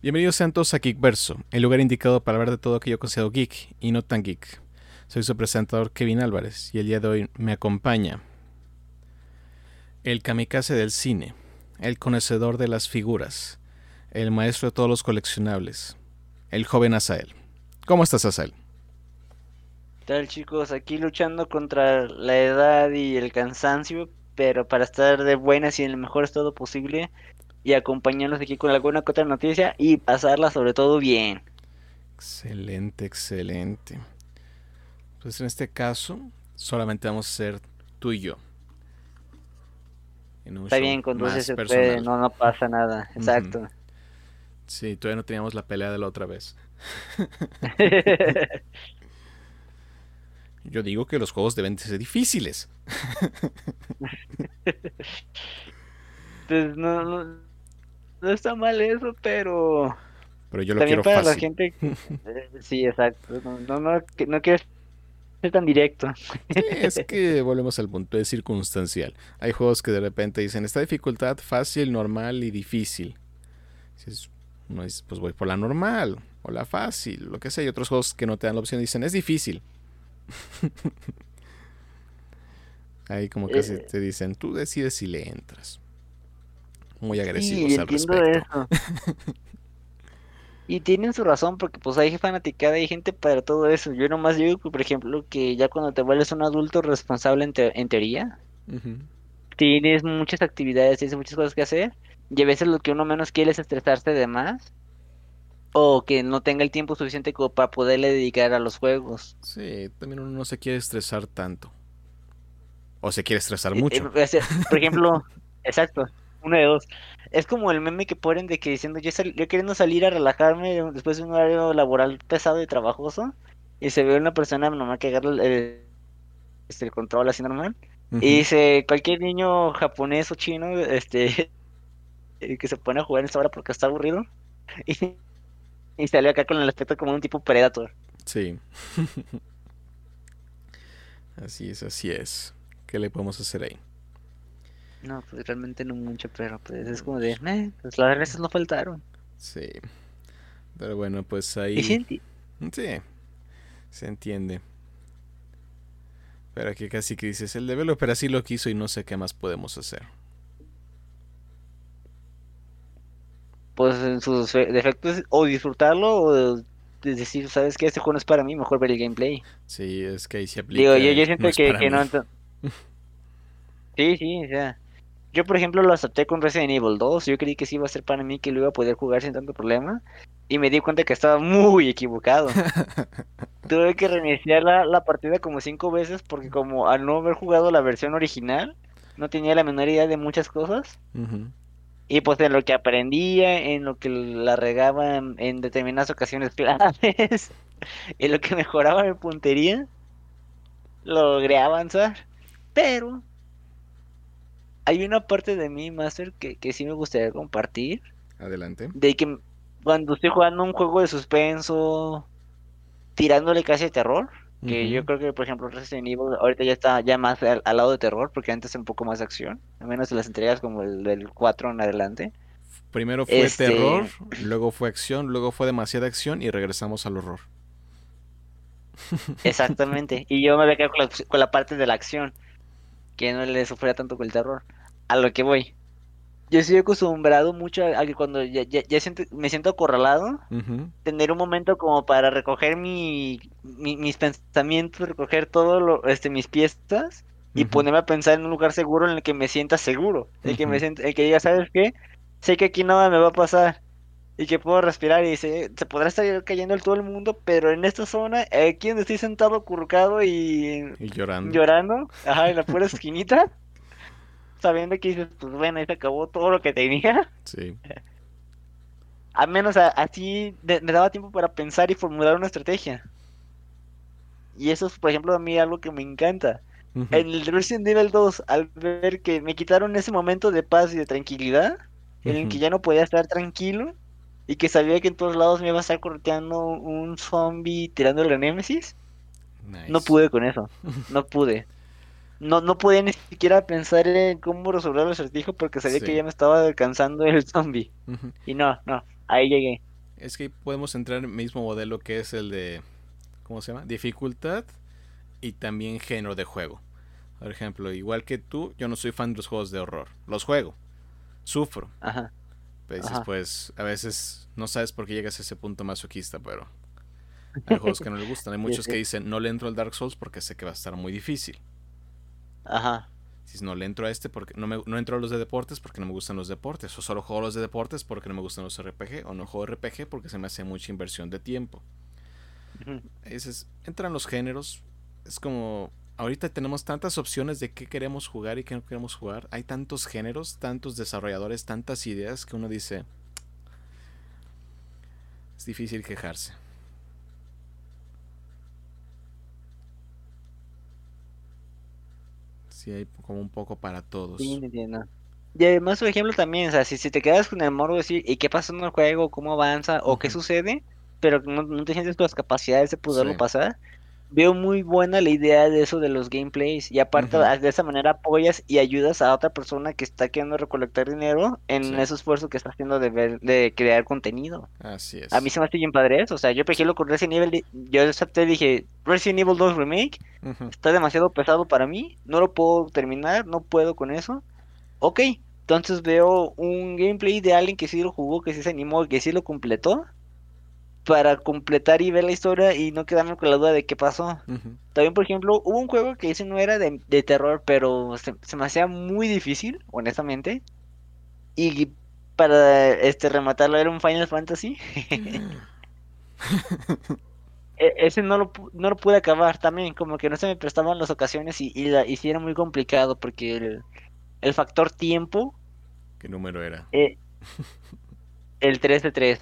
Bienvenidos sean todos a Geekverso, el lugar indicado para hablar de todo aquello considerado geek y no tan geek. Soy su presentador Kevin Álvarez y el día de hoy me acompaña el kamikaze del cine, el conocedor de las figuras, el maestro de todos los coleccionables, el joven Asael. ¿Cómo estás, Asael? ¿Qué tal, chicos? Aquí luchando contra la edad y el cansancio, pero para estar de buenas y en el mejor estado posible y acompañarnos aquí con alguna que otra noticia y pasarla sobre todo bien. Excelente, excelente. Pues en este caso, solamente vamos a ser tú y yo. Está bien, con se puede, no, no pasa nada, exacto. Sí, todavía no teníamos la pelea de la otra vez. yo digo que los juegos deben de ser difíciles. pues no, no, no está mal eso, pero... Pero yo lo También quiero para fácil. la gente... eh, sí, exacto. No, no, no, no quieres ser tan directo. Sí, es que volvemos al punto, es circunstancial. Hay juegos que de repente dicen, esta dificultad fácil, normal y difícil. Uno dice, pues voy por la normal o la fácil, lo que sea. Y otros juegos que no te dan la opción dicen, es difícil. Ahí como que Eh. te dicen, tú decides si le entras. Muy Sí, agresivos al entiendo respecto. eso. Y tienen su razón, porque pues hay fanaticada, hay gente para todo eso. Yo nomás digo por ejemplo, que ya cuando te vuelves un adulto responsable en, te- en teoría, tienes muchas actividades, tienes muchas cosas que hacer, y a veces lo que uno menos quiere es estresarse de más, o que no tenga el tiempo suficiente como para poderle dedicar a los juegos. Sí, también uno no se quiere estresar tanto. O se quiere estresar Eh, mucho. eh, o sea, por ejemplo, exacto, uno de dos. Es como el meme que ponen de que diciendo yo, sal- yo queriendo salir a relajarme después de un horario laboral pesado y trabajoso, y se ve una persona nomás que agarra el, el- este, el control así normal, y dice, cualquier niño japonés o chino, este, que se pone a jugar en esta hora porque está aburrido, y, y sale acá con el aspecto como un tipo Predator. Sí. Así es, así es. ¿Qué le podemos hacer ahí? No, pues realmente no mucho, pero pues es como de, eh, pues las veces no faltaron. Sí. Pero bueno, pues ahí... sí, se entiende. Pero aquí casi que dices, el developer así lo quiso y no sé qué más podemos hacer. pues en sus fe- defectos o disfrutarlo o de- decir, ¿sabes qué? Este juego no es para mí, mejor ver el gameplay. Sí, es que ahí se aplica. Digo, yo, yo siento no es que, que no... Sí, sí, o sea... Yo, por ejemplo, lo acepté con Resident Evil 2. Yo creí que sí iba a ser para mí, que lo iba a poder jugar sin tanto problema. Y me di cuenta que estaba muy equivocado. Tuve que reiniciar la, la partida como cinco veces porque como al no haber jugado la versión original, no tenía la menor idea de muchas cosas. Ujú. Y pues en lo que aprendía, en lo que la regaba en, en determinadas ocasiones claves, en lo que mejoraba mi puntería, logré avanzar. Pero hay una parte de mí, Master, que, que sí me gustaría compartir. Adelante. De que cuando estoy jugando un juego de suspenso, tirándole casi a terror, que yo creo que por ejemplo Resident Evil ahorita ya está ya más al, al lado de terror, porque antes un poco más de acción, al menos en las entregas como el del 4 en adelante. Primero fue Este- terror, luego fue acción, luego fue demasiada acción y regresamos al horror. Exactamente. Y yo me había quedado con la, con la parte de la acción, que no le sufría tanto con el terror. A lo que voy. Yo estoy acostumbrado mucho a, que cuando ya, ya, ya siento, me siento acorralado, tener un momento como para recoger mi, mi- mis pensamientos, recoger todo lo, este, mis piezas y ponerme a pensar en un lugar seguro en el que me sienta seguro. El que me sienta, el que diga, ¿sabes qué? Sé que aquí nada me va a pasar. Y que puedo respirar y se, se podrá estar cayendo el todo el mundo, pero en esta zona, aquí donde estoy sentado acurrucado y Y llorando. llorando, ajá, en la pura esquinita, sabiendo que dices, pues bueno, ahí se acabó todo lo que tenía. Sí. Al menos a- así de- me daba tiempo para pensar y formular una estrategia. Y eso es, por ejemplo, a mí algo que me encanta. En el Resident Evil 2, al ver que me quitaron ese momento de paz y de tranquilidad, en el que ya no podía estar tranquilo, y que sabía que en todos lados me iba a estar correteando un zombie tirándole a Némesis, no Nice. pude con eso. No pude. No, no podía ni siquiera pensar en cómo resolver el acertijo porque sabía Sí. que ya me estaba alcanzando el zombie. Y no, no, ahí llegué. Es que podemos entrar en el mismo modelo que es el de, ¿cómo se llama? Dificultad y también género de juego. Por ejemplo, igual que tú, yo no soy fan de los juegos de horror. Los juego, sufro. Ajá. Pues, pues a veces no sabes por qué llegas a ese punto masoquista, pero hay juegos que no le gustan. Hay muchos que dicen, no le entro al Dark Souls porque sé que va a estar muy difícil. Ajá. Si no le entro a este porque no, me, no entro a los de deportes porque no me gustan los deportes. O solo juego los de deportes porque no me gustan los RPG. O no juego RPG porque se me hace mucha inversión de tiempo. es, entran los géneros. Es como ahorita tenemos tantas opciones de qué queremos jugar y qué no queremos jugar. Hay tantos géneros, tantos desarrolladores, tantas ideas que uno dice, es difícil quejarse. Sí, hay como un poco para todos. Sí. Y además, por ejemplo, también, o sea, si, te quedas con el morbo de decir, ¿y qué pasa en el juego? ¿Cómo avanza? ¿O qué sucede? Pero no, te sientes con las capacidades de poderlo pasar veo muy buena la idea de eso de los gameplays y aparte de esa manera apoyas y ayudas a otra persona que está queriendo recolectar dinero en ese esfuerzo que está haciendo de ver de crear contenido. Así es. A mí se me hace bien padre eso, o sea, yo ejemplo con Resident Evil yo acepté dije, Resident Evil 2 remake está demasiado pesado para mí, no lo puedo terminar, no puedo con eso. Ok, entonces veo un gameplay de alguien que sí lo jugó, que sí se animó, que sí lo completó para completar y ver la historia y no quedarme con la duda de qué pasó. También, por ejemplo, hubo un juego que ese no era de, terror, pero se, me hacía muy difícil, honestamente. Y para este rematarlo era un Final Fantasy. E, ese no lo, no lo pude acabar también, como que no se me prestaban las ocasiones y, y, la, sí era muy complicado porque el, el factor tiempo... ¿Qué número era? Eh, el 3 de 3.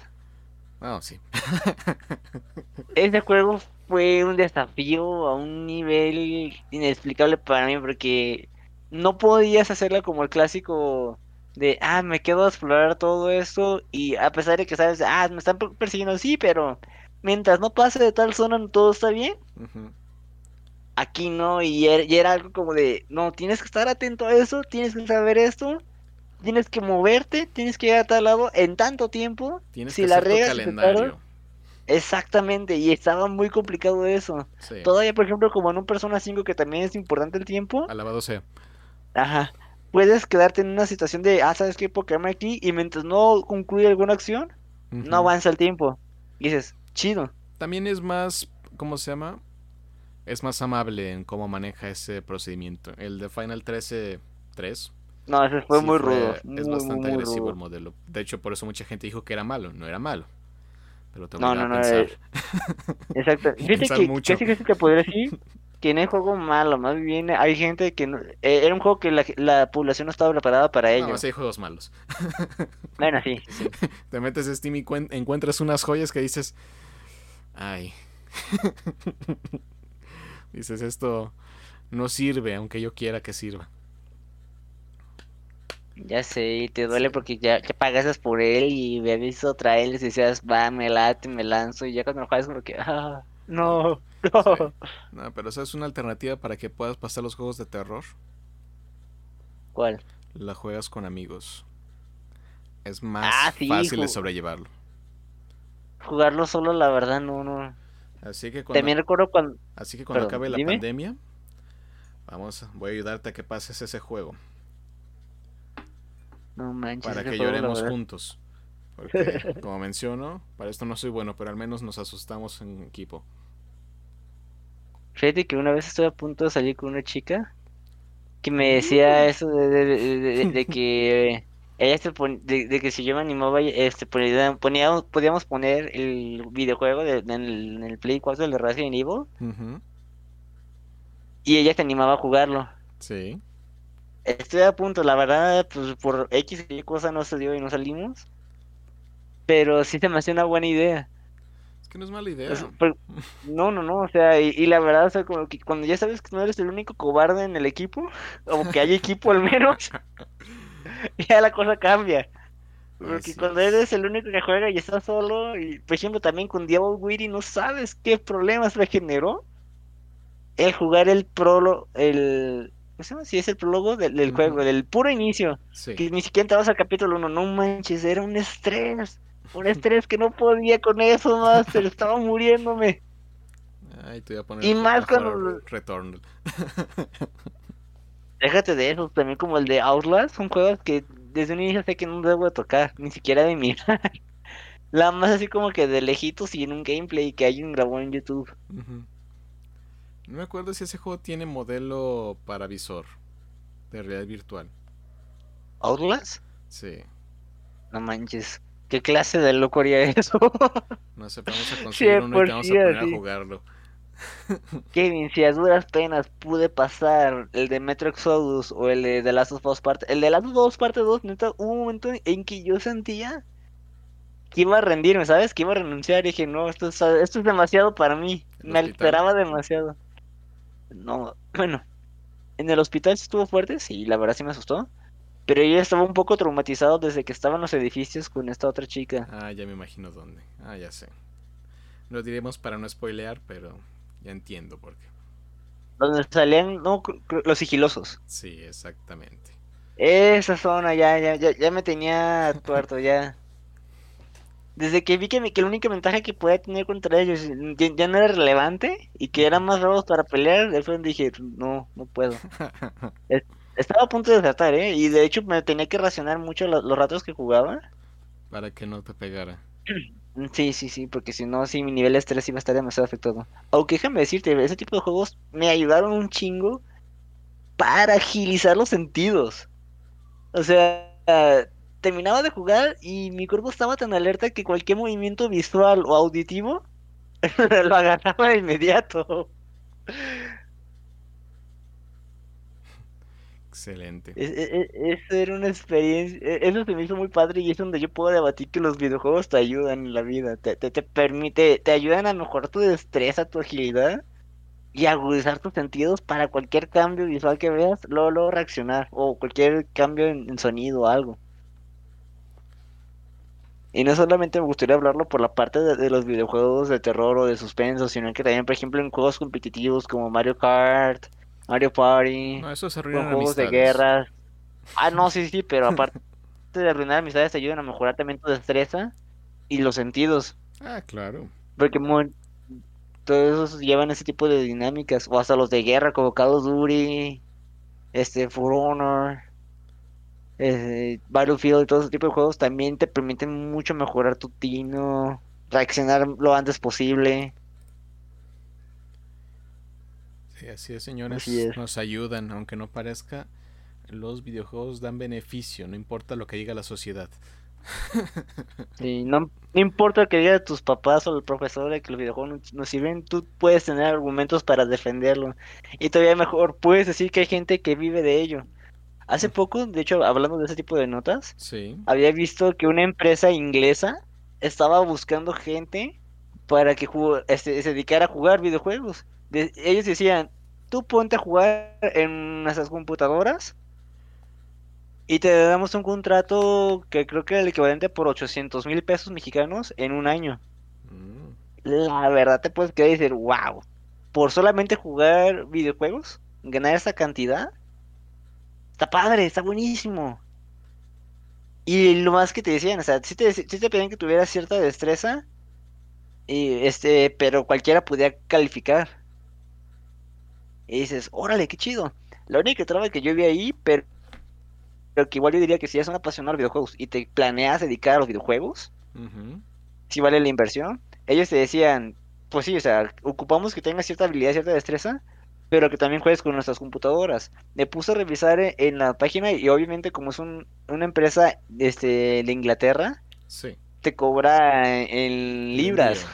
Ah, sí. Ese juego fue un desafío a un nivel inexplicable para mí porque no podías hacerla como el clásico de, ah, me quedo a explorar todo esto y a pesar de que sabes, ah, me están persiguiendo, sí, pero mientras no pase de tal zona todo está bien. Aquí no, y er, y era algo como de, no, tienes que estar atento a eso, tienes que saber esto tienes que moverte, tienes que llegar a tal lado en tanto tiempo. Tienes si que la hacer calendario. Exactamente, y estaba muy complicado eso. Todavía, por ejemplo, como en un Persona 5 que también es importante el tiempo. Alabado sea. Ajá. Puedes quedarte en una situación de, ah, ¿sabes qué? Puedo aquí y mientras no concluye alguna acción, no avanza el tiempo. Y dices, chido. También es más, ¿cómo se llama? Es más amable en cómo maneja ese procedimiento. El de Final 13 3 no, ese fue muy rudo. es bastante agresivo el modelo. De hecho, por eso mucha gente dijo que era malo. No era malo. Pero te no, no, no, eh, Exacto. Fíjate que, mucho. que sí que podría decir que no juego malo. Más bien hay gente que no... Eh, era un juego que la, la, población no estaba preparada para ello. No, sí hay juegos malos. bueno, sí. Te metes a Steam y encuentras unas joyas que dices... Ay. dices, esto no sirve, aunque yo quiera que sirva. Ya sé, y te duele porque ya, ya pagas por él y me visto traerles y decías, va, me late, me lanzo, y ya cuando lo juegas como que, ah, no, no. No, pero esa es una alternativa para que puedas pasar los juegos de terror. ¿Cuál? La juegas con amigos. Es más ah, fácil de sobrellevarlo. Jugarlo solo, la verdad, no, no. Así que cuando, También recuerdo cuando... Así que cuando acabe la pandemia, vamos, voy a ayudarte a que pases ese juego. No manches. Para que lloremos juntos. Porque, como menciono, para esto no soy bueno, pero al menos nos asustamos en equipo. Fíjate que una vez estuve a punto de salir con una chica que me decía uh. eso de, que ella se de, que si yo me animaba este ponía, podíamos poner el videojuego en, el, Play 4 del Resident Evil y ella se animaba a jugarlo. Sí. Estoy a punto, la verdad, pues por X y cosa no se dio y no salimos. Pero sí se me hace una buena idea. Es que no es mala idea. no, no, no, o sea, y, la verdad, o sea, como que cuando ya sabes que no eres el único cobarde en el equipo, o que hay equipo al menos, ya la cosa cambia. Porque cuando eres el único que juega y estás solo, y por ejemplo también con Diablo Weedy no sabes qué problemas le generó el jugar el prolo, el, si es el prólogo del, juego, del puro inicio. Que ni siquiera entrabas al capítulo 1, no manches, era un estrés. Un estrés que no podía con eso, Master. Estaba muriéndome. Ay, te voy a poner Y más cuando- Returnal. Déjate de eso, también como el de Outlast, son juegos que desde un inicio sé que no debo de tocar, ni siquiera de mirar. La más así como que de lejitos y en un gameplay que alguien grabó en YouTube. Ujú. No me acuerdo si ese juego tiene modelo para visor de realidad virtual. ¿Outlast? Sí. No manches. ¿Qué clase de loco haría eso? No sé, vamos a conseguir uno y vamos a poner a jugarlo. Kevin, si a duras penas pude pasar el de Metro Exodus o el de The Last of Us Parte... El de Last of Us Parte 2, neta, hubo un momento en que yo sentía que iba a rendirme, ¿sabes? Que iba a renunciar y dije, no, esto es, esto es demasiado para mí. ¿El Me alteraba demasiado. No, bueno, en el hospital estuvo fuerte, sí, la verdad sí me asustó. Pero yo estaba un poco traumatizado desde que estaba en los edificios con esta otra chica. Ah, ya me imagino dónde. Ah, ya sé. Lo diremos para no spoilear, pero ya entiendo por qué. Donde salían, no, los sigilosos. Sí, exactamente. Esa zona ya, ya, ya, ya me tenía tuerto, ya. Desde que vi que, que la única ventaja que podía tener contra ellos ya, ya no era relevante y que eran más robos para pelear, de frente dije, no, no puedo. Estaba a punto de desertar, ¿eh? Y de hecho me tenía que racionar mucho lo- los ratos que jugaba. para que no te pegara. Sí, sí, sí, porque si no, sí, mi nivel de estrés iba a estar demasiado afectado. Aunque déjame decirte, ese tipo de juegos me ayudaron un chingo para agilizar los sentidos. O sea, terminaba de jugar y mi cuerpo estaba tan alerta que cualquier movimiento visual o auditivo lo agarraba de inmediato. Excelente. Es- es- Eso era una experiencia, e- eso se me hizo muy padre y es donde yo puedo debatir que los videojuegos te ayudan en la vida, te, te, te permite, te ayudan a mejorar tu destreza, tu agilidad y agudizar tus sentidos para cualquier cambio visual que veas, luego, luego reaccionar o cualquier cambio en, en sonido o algo. Y no solamente me gustaría hablarlo por la parte de, de los videojuegos de terror o de suspenso, sino que también, por ejemplo, en juegos competitivos como Mario Kart, Mario Party No, eso se con arruinan juegos de guerra. Ah, no, sí, sí, pero aparte de arruinar amistades, te ayudan a mejorar también tu destreza y los sentidos. Ah, claro. Porque todos esos llevan ese tipo de dinámicas. O hasta los de guerra, como Call of Duty, este, For Honor, este, Battlefield y todo ese tipo de juegos también te permiten mucho mejorar tu tino, reaccionar lo antes posible. Sí, así es, señores. Así es. Nos ayudan, aunque no parezca. Los videojuegos dan beneficio, no importa lo que diga la sociedad. Sí, no, no importa que diga tus papás o el profesor de que los videojuegos no, no sirven, tú puedes tener argumentos para defenderlo. Y todavía mejor, puedes decir que hay gente que vive de ello. Hace poco, de hecho, hablando de ese tipo de notas, Sí. había visto que una empresa inglesa estaba buscando gente para que jugo- este, se dedicara a jugar videojuegos. De- ellos decían, tú ponte a jugar en nuestras computadoras y te damos un contrato que creo que era el equivalente por 800 mil pesos mexicanos en un año. Mm, La verdad te puedes quedar y decir, wow, por solamente jugar videojuegos, ganar esa cantidad, está padre, está buenísimo. Y lo más que te decían, o sea, sí te, sí te pedían que tuvieras cierta destreza, y este, pero cualquiera podía calificar. Y dices, órale, qué chido. La única traba que yo vi ahí, pero, pero que igual yo diría que si eres un apasionado de los videojuegos y te planeas dedicar a los videojuegos, ujú. si vale la inversión. Ellos te decían, pues sí, o sea, ocupamos que tengas cierta habilidad, cierta destreza, pero que también juegues con nuestras computadoras. Me puse a revisar e- en la página y obviamente como es un- una empresa este, de Inglaterra, Sí. te cobra en El libras.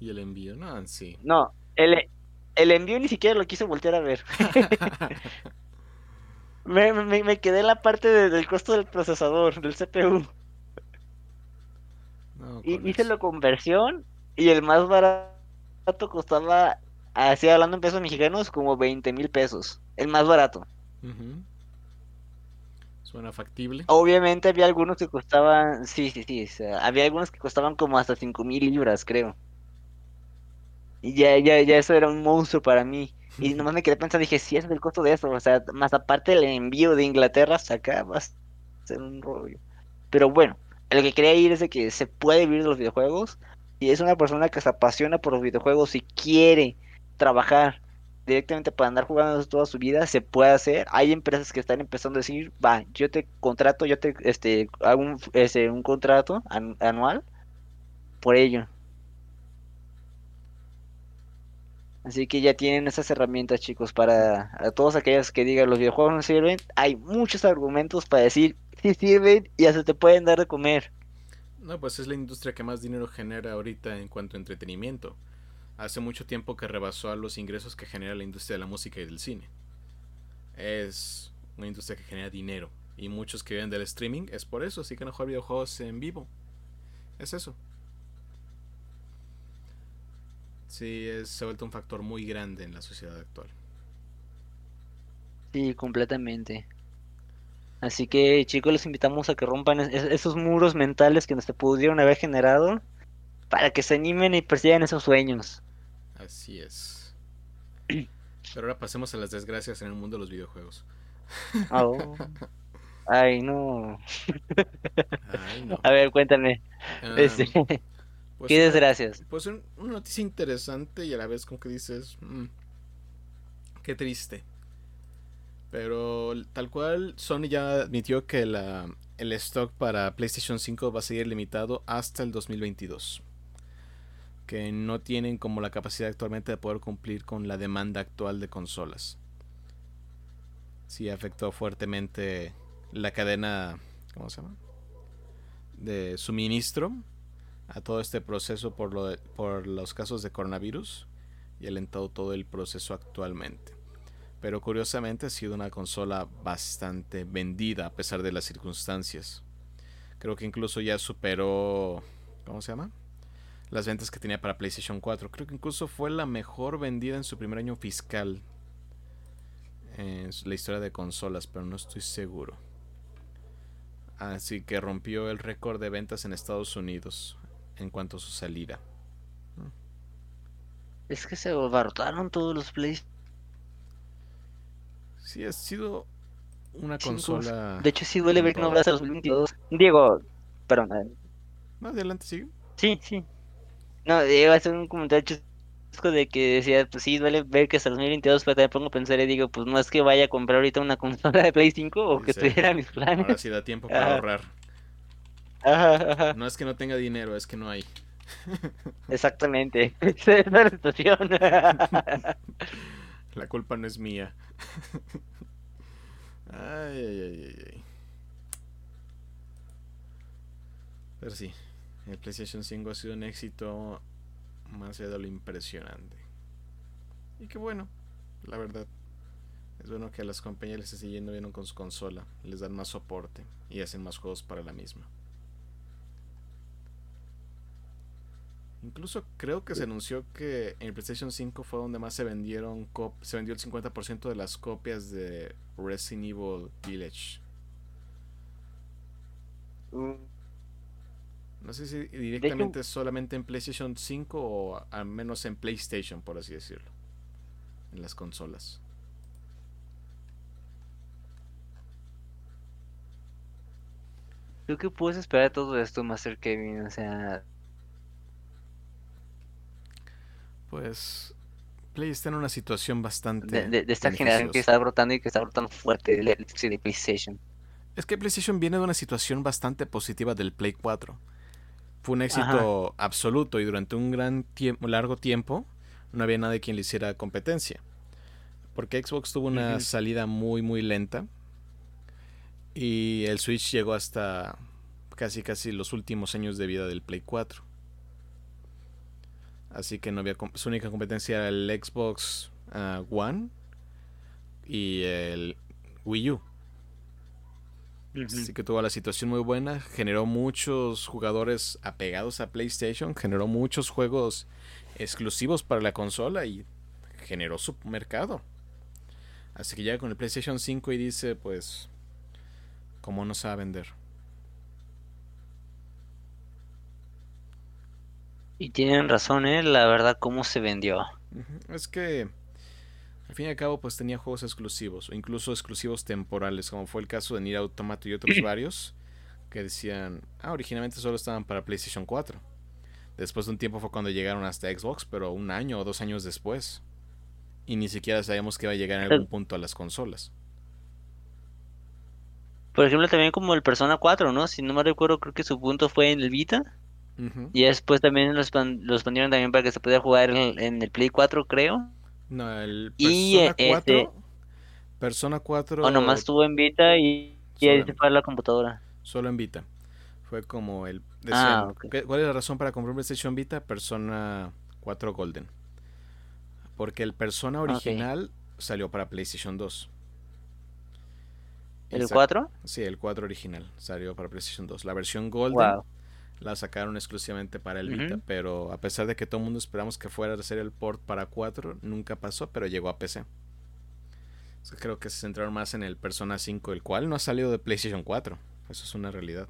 Y el envío, no, sí. No, el, el envío ni siquiera lo quise voltear a ver. Me, me, me quedé en la parte de- del costo del procesador, del CPU. No, Y hice la conversión y el más barato costaba, así hablando en pesos mexicanos, como 20 mil pesos. El más barato. Suena factible. Obviamente había algunos que costaban, sí, sí, sí, o sea, había algunos que costaban como hasta 5 mil libras, creo. Y ya, ya, ya eso era un monstruo para mí. Y nomás me quedé pensando, dije, si ese es el costo de eso, o sea, más aparte el envío de Inglaterra hasta acá va a ser un rollo. Pero bueno, lo que quería ir es de que se puede vivir de los videojuegos y es una persona que se apasiona por los videojuegos y quiere trabajar directamente para andar jugando toda su vida, se puede hacer. Hay empresas que están empezando a decir, va, yo te contrato, yo te este, hago un, este, un contrato anual por ello. Así que ya tienen esas herramientas, chicos, para a todos aquellos que digan los videojuegos no sirven. Hay muchos argumentos para decir si sirven y hasta te pueden dar de comer. No, pues es la industria que más dinero genera ahorita en cuanto a entretenimiento. Hace mucho tiempo que rebasó a los ingresos que genera la industria de la música y del cine. Es una industria que genera dinero. Y muchos que viven del streaming es por eso, así que no jugar videojuegos en vivo. Es eso. Sí, es, se ha vuelto un factor muy grande en la sociedad actual. Sí, completamente. Así que chicos, les invitamos a que rompan esos muros mentales que nos pudieron haber generado para que se animen y persigan esos sueños. Así es. Pero ahora pasemos a las desgracias en el mundo de los videojuegos. Oh. Ay, no. A ver, cuéntame. Ah, este, pues ¿Qué desgracias? Pues una noticia interesante y a la vez como que dices, mm, qué triste. Pero tal cual, Sony ya admitió que la, el stock para PlayStation 5 va a seguir limitado hasta el 2022. Que no tienen como la capacidad actualmente de poder cumplir con la demanda actual de consolas. Sí afectó fuertemente la cadena, ¿cómo se llama? De suministro a todo este proceso por, lo por los casos de coronavirus y alentado todo el proceso actualmente. Pero curiosamente ha sido una consola bastante vendida a pesar de las circunstancias. Creo que incluso ya superó, ¿cómo se llama? Las ventas que tenía para PlayStation 4. Creo que incluso fue la mejor vendida en su primer año fiscal en la historia de consolas, pero no estoy seguro. Así que rompió el récord de ventas en Estados Unidos en cuanto a su salida. Es que se abarrotaron todos los plays. Sí, ha sido una consola. De hecho, sí duele ver que no vas a los 22. Diego, perdón. No, adelante, sigue. Sí, sí. No, iba a hacer un comentario de que decía, pues sí, duele ver que hasta 2022, pero también pongo a pensar y digo, pues no es que vaya a comprar ahorita una consola de Play 5 o que tuviera mis planes. Ahora sí da tiempo para ahorrar. No es que no tenga dinero, es que no hay. Exactamente. Esa es la situación. La culpa no es mía. Ay, ay, ay, ay. Pero sí, el PlayStation 5 ha sido un éxito más allá de lo impresionante. Y qué bueno, la verdad. Es bueno que a las compañías les esté yendo bien con su consola, les dan más soporte y hacen más juegos para la misma. Incluso creo que se anunció que en el PlayStation 5 fue donde más se vendieron se vendió el 50% de las copias de Resident Evil Village. Mm. No sé si directamente solamente en PlayStation 5 o al menos en PlayStation, por así decirlo. En las consolas. ¿Tú qué puedes esperar de todo esto, Master Kevin? O sea, pues Play está en una situación bastante. De, esta generación que está brotando y que está brotando fuerte de, PlayStation. Es que PlayStation viene de una situación bastante positiva del Play 4. Fue un éxito absoluto y durante un gran tiempo, largo tiempo no había nadie quien le hiciera competencia. Porque Xbox tuvo una salida muy muy lenta y el Switch llegó hasta casi casi los últimos años de vida del Play 4. Así que no había su única competencia era el Xbox ah, One y el Wii U. Así que tuvo la situación muy buena, generó muchos jugadores apegados a PlayStation, generó muchos juegos exclusivos para la consola y generó su mercado. Así que llega con el PlayStation 5 y dice, pues, ¿cómo no se va a vender? Y tienen razón, ¿eh? La verdad, cómo se vendió. Es que, al fin y al cabo, pues tenía juegos exclusivos, o incluso exclusivos temporales, como fue el caso de Nier Automata y otros varios, que decían, ah, originalmente solo estaban para PlayStation 4. Después de un tiempo fue cuando llegaron hasta Xbox, pero un año o dos años después. Y ni siquiera sabíamos que iba a llegar en algún punto a las consolas. Por ejemplo, también como el Persona 4, ¿no? Si no me recuerdo, creo que su punto fue en el Vita. Y después también los, los ponieron también para que se pudiera jugar en, el Play 4, creo. No, el Persona 4. Este Persona 4. O nomás estuvo en Vita y, y ahí se fue a la computadora. Solo en Vita. Fue como el. ah, ¿Cuál es la razón para comprar un PlayStation Vita? Persona 4 Golden. Porque el Persona original salió para PlayStation 2. ¿El 4? Sí, el 4 original salió para PlayStation 2. La versión Golden la sacaron exclusivamente para el Vita, pero a pesar de que todo el mundo esperamos que fuera a ser el port para 4, nunca pasó, pero llegó a PC. creo que se centraron más en el Persona 5, el cual no ha salido de PlayStation 4. Eso es una realidad.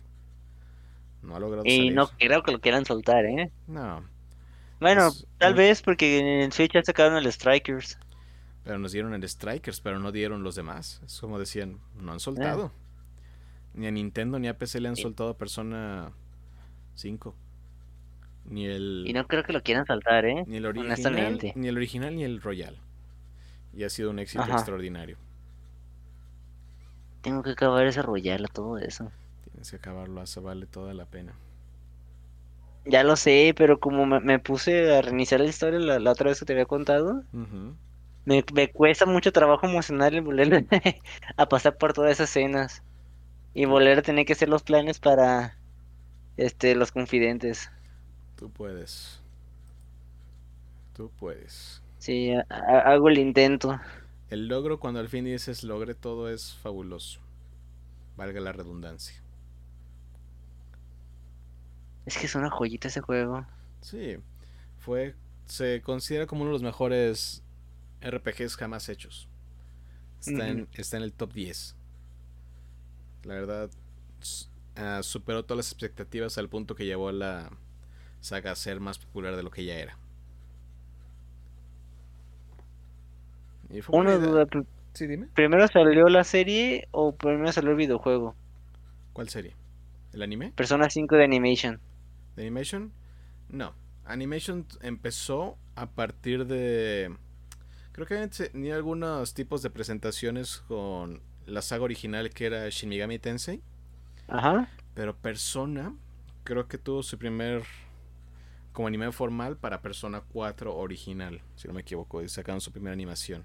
No ha logrado Y no creo que lo quieran soltar, ¿eh? No. Bueno, tal vez porque en Switch ya sacaron el Strikers. Pero nos dieron el Strikers, pero no dieron los demás. Es como decían, no han soltado. Ah. Ni a Nintendo ni a PC le han soltado Persona 5. Ni el... Y no creo que lo quieran saltar, ¿eh? Ni el original, ni el original ni el Royal. Y ha sido un éxito extraordinario. Tengo que acabar ese Royal, todo eso. Tienes que acabarlo, eso vale toda la pena. Ya lo sé, pero como me, puse a reiniciar la historia la, otra vez que te había contado, me, cuesta mucho trabajo emocional el volver a pasar por todas esas escenas y volver a tener que hacer los planes para este los confidentes. Tú puedes. Tú puedes. Sí, hago el intento. El logro cuando al fin dices logré todo es fabuloso. Valga la redundancia. Es que es una joyita ese juego. Sí, fue se considera como uno de los mejores RPGs jamás hechos. Está, en, está en el top 10. La verdad, uh, superó todas las expectativas al punto que llevó a la saga a ser más popular de lo que ya era. una duda. Sí, dime. ¿Primero salió la serie o primero salió el videojuego? ¿Cuál serie? ¿El anime? Persona 5 de Animation. ¿De Animation? No. Animation empezó a partir de Creo que tenía algunos tipos de presentaciones con la saga original que era Shin Megami Tensei. Ajá. Pero Persona, creo que tuvo su primer como anime formal para Persona 4 original, si no me equivoco, y sacaron su primera animación.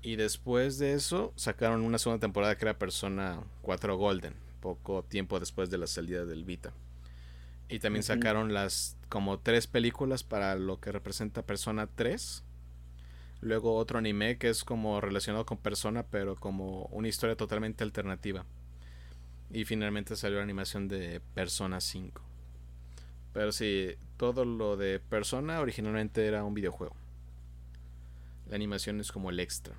Y después de eso sacaron una segunda temporada que era Persona 4 Golden, poco tiempo después de la salida del Vita. Y también sacaron las como tres películas para lo que representa Persona 3. Luego otro anime que es como relacionado con Persona, pero como una historia totalmente alternativa. Y finalmente salió la animación de Persona 5. Pero sí, todo lo de Persona originalmente era un videojuego. La animación es como el extra.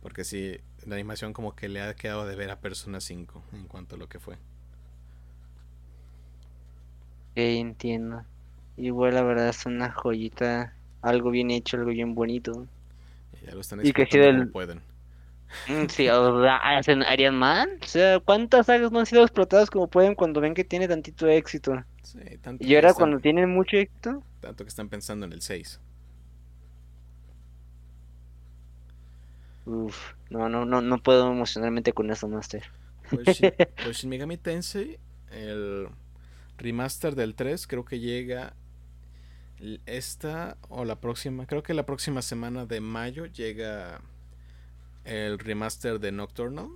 Porque sí, la animación como que le ha quedado de ver a Persona 5 en cuanto a lo que fue. entiendo. Igual la verdad es una joyita, algo bien hecho, algo bien bonito. Y ya lo están y que si del... pueden. Mm, sí, hacen harían mal. O sea, ¿cuántas sagas no han sido explotadas como pueden cuando ven que tiene tantito éxito? Sí, tanto y ahora cuando tienen mucho éxito. Tanto que están pensando en el 6. Uf, no, no, no, no puedo emocionalmente con eso, Master. Pues, pues Shin Megami Tensei, el remaster del 3, creo que llega esta o la próxima, creo que la próxima semana de mayo llega el remaster de Nocturnal,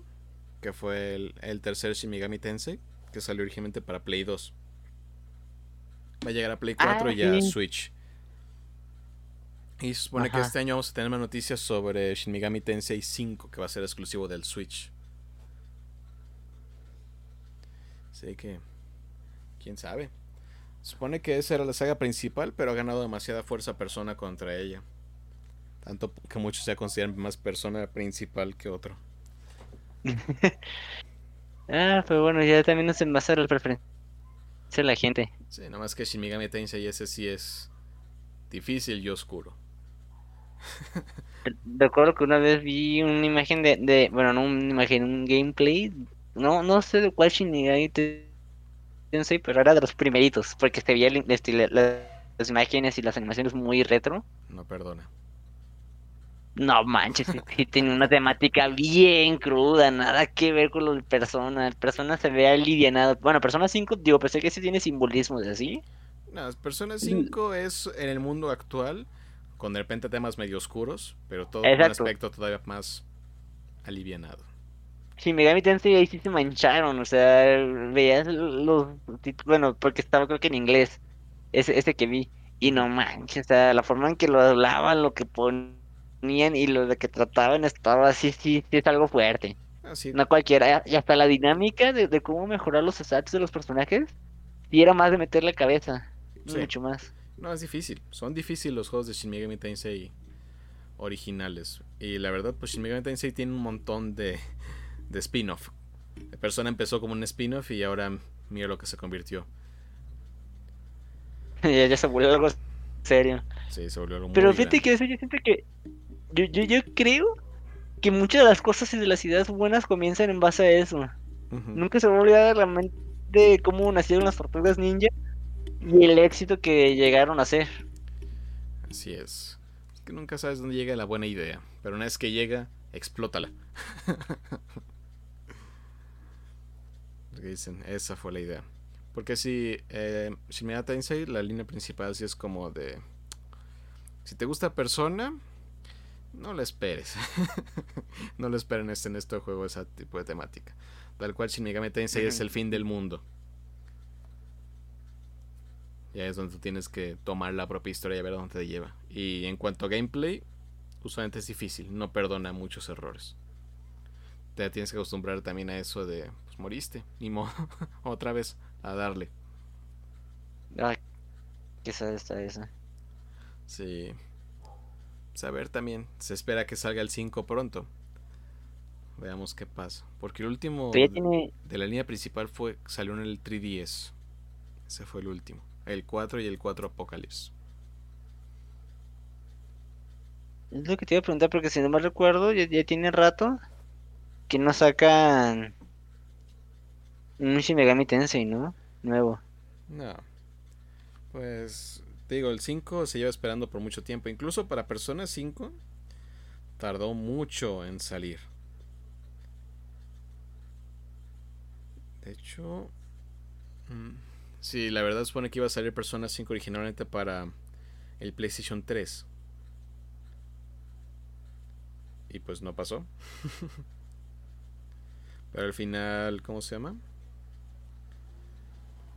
que fue el, tercer Shin Megami Tensei, que salió originalmente para Play 2. Va a llegar a Play 4 ah, y a Switch. Y se supone que este año vamos a tener más noticias sobre Shin Megami Tensei 5, que va a ser exclusivo del Switch. Así que, quién sabe. Supone que esa era la saga principal, pero ha ganado demasiada fuerza persona contra ella. Tanto que muchos ya consideran más persona principal que otro. ah, pero bueno, ya también no se envasa la preferencia de la gente. Sí, nada más que Shin Megami Tensei ese sí es difícil y oscuro. Recuerdo que una vez vi una imagen de, de bueno, no una imagen, un gameplay, no, no sé de cuál Shinigami Tensei, pero era de los primeritos, porque se veía estilo, las imágenes y las animaciones muy retro. No perdona. No manches, sí, tiene una temática bien cruda, nada que ver con los Persona. El Persona se ve alivianado. Bueno, Persona 5, digo, pensé que sí tiene simbolismos así. No, Persona 5 es en el mundo actual, con de repente temas medio oscuros, pero todo con un aspecto todavía más alivianado. Sí, Megami Tensei ahí sí se mancharon, o sea, veías los bueno, porque estaba creo que en inglés, ese, ese que vi, y no manches, o sea, la forma en que lo hablaban, lo que ponían y lo de que trataban estaba así, sí, sí es algo fuerte. Así. Ah, no cualquiera, y hasta la dinámica de, cómo mejorar los stats de los personajes, y era más de meterle cabeza, mucho más. No, es difícil, son difíciles los juegos de Shin Megami Tensei originales, y la verdad, pues Shin Megami Tensei tiene un montón de, de spin-off. La persona empezó como un spin-off y ahora mira lo que se convirtió. ya, ya se volvió algo serio. Sí, se volvió algo muy Pero fíjate que eso yo siento que yo, yo, yo creo que muchas de las cosas y de las ideas buenas comienzan en base a eso. Nunca se va a olvidar realmente de cómo nacieron las tortugas ninja y el éxito que llegaron a ser. Así es. Es que nunca sabes dónde llega la buena idea, pero una vez que llega, explótala. que dicen, esa fue la idea. Porque si, eh, si me da Tensei, la línea principal sí es como de... Si te gusta persona, no lo esperes. no lo esperen este, en este juego ese tipo de temática. Tal cual Shin Megami Tensei es el fin del mundo. Y ahí es donde tú tienes que tomar la propia historia y ver a dónde te lleva. Y en cuanto a gameplay, usualmente es difícil, no perdona muchos errores. Te tienes que acostumbrar también a eso de, moriste, ni modo, otra vez a darle. Ah, qué está esa. Sí. Saber también, se espera que salga el 5 pronto. Veamos qué pasa. Porque el último de la línea principal fue salió en el 3DS. Ese fue el último. El 4 y el 4 Apocalypse. Es lo que te iba a preguntar porque si no me recuerdo, ya, ya tiene rato que no sacan un Shin Megami Tensei, ¿no? Nuevo. No. Pues te digo, el 5 se lleva esperando por mucho tiempo. Incluso para Persona 5 tardó mucho en salir. De hecho, mm, sí, la verdad supone que iba a salir Persona 5 originalmente para el PlayStation 3. Y pues no pasó. Pero al final, ¿cómo se llama?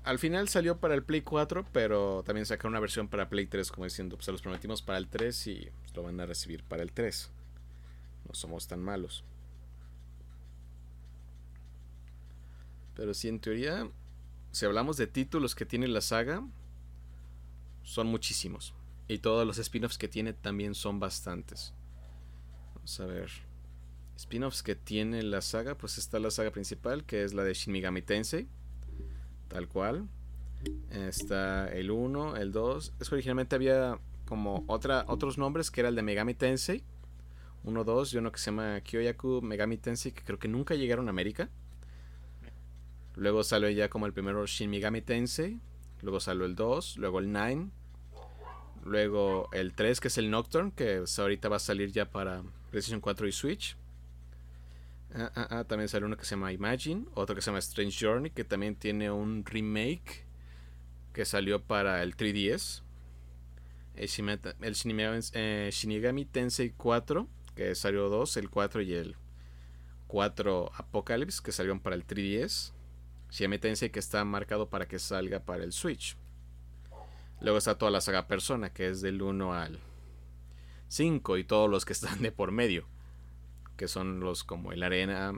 Al final salió para el Play 4, pero también sacaron una versión para Play 3, como diciendo, pues se los prometimos para el 3 y lo van a recibir para el 3. No somos tan malos. Pero sí, en teoría, si hablamos de títulos que tiene la saga, son muchísimos. Y todos los spin-offs que tiene también son bastantes. Vamos a ver. Spin-offs que tiene la saga, pues está la saga principal, que es la de Shin Megami Tensei. Tal cual. Está el 1, el 2. Es que originalmente había como otra, otros nombres que era el de Megami Tensei. 1, 2 y uno que se llama Kyoyaku Megami Tensei, que creo que nunca llegaron a América. Luego salió ya como el primero Shin Megami Tensei. Luego salió el 2, luego el 9. Luego el 3, que es el Nocturne, que ahorita va a salir ya para PlayStation 4 y Switch. Ah, ah, ah, también sale uno que se llama Imagine, otro que se llama Strange Journey, que también tiene un remake que salió para el 3DS. El, eh, Shinigami Tensei 4, que salió 2, el 4 y el 4 Apocalypse, que salieron para el 3DS. Shinigami Tensei que está marcado para que salga para el Switch. Luego está toda la saga Persona, que es del 1 al 5 y todos los que están de por medio. Que son los como el Arena,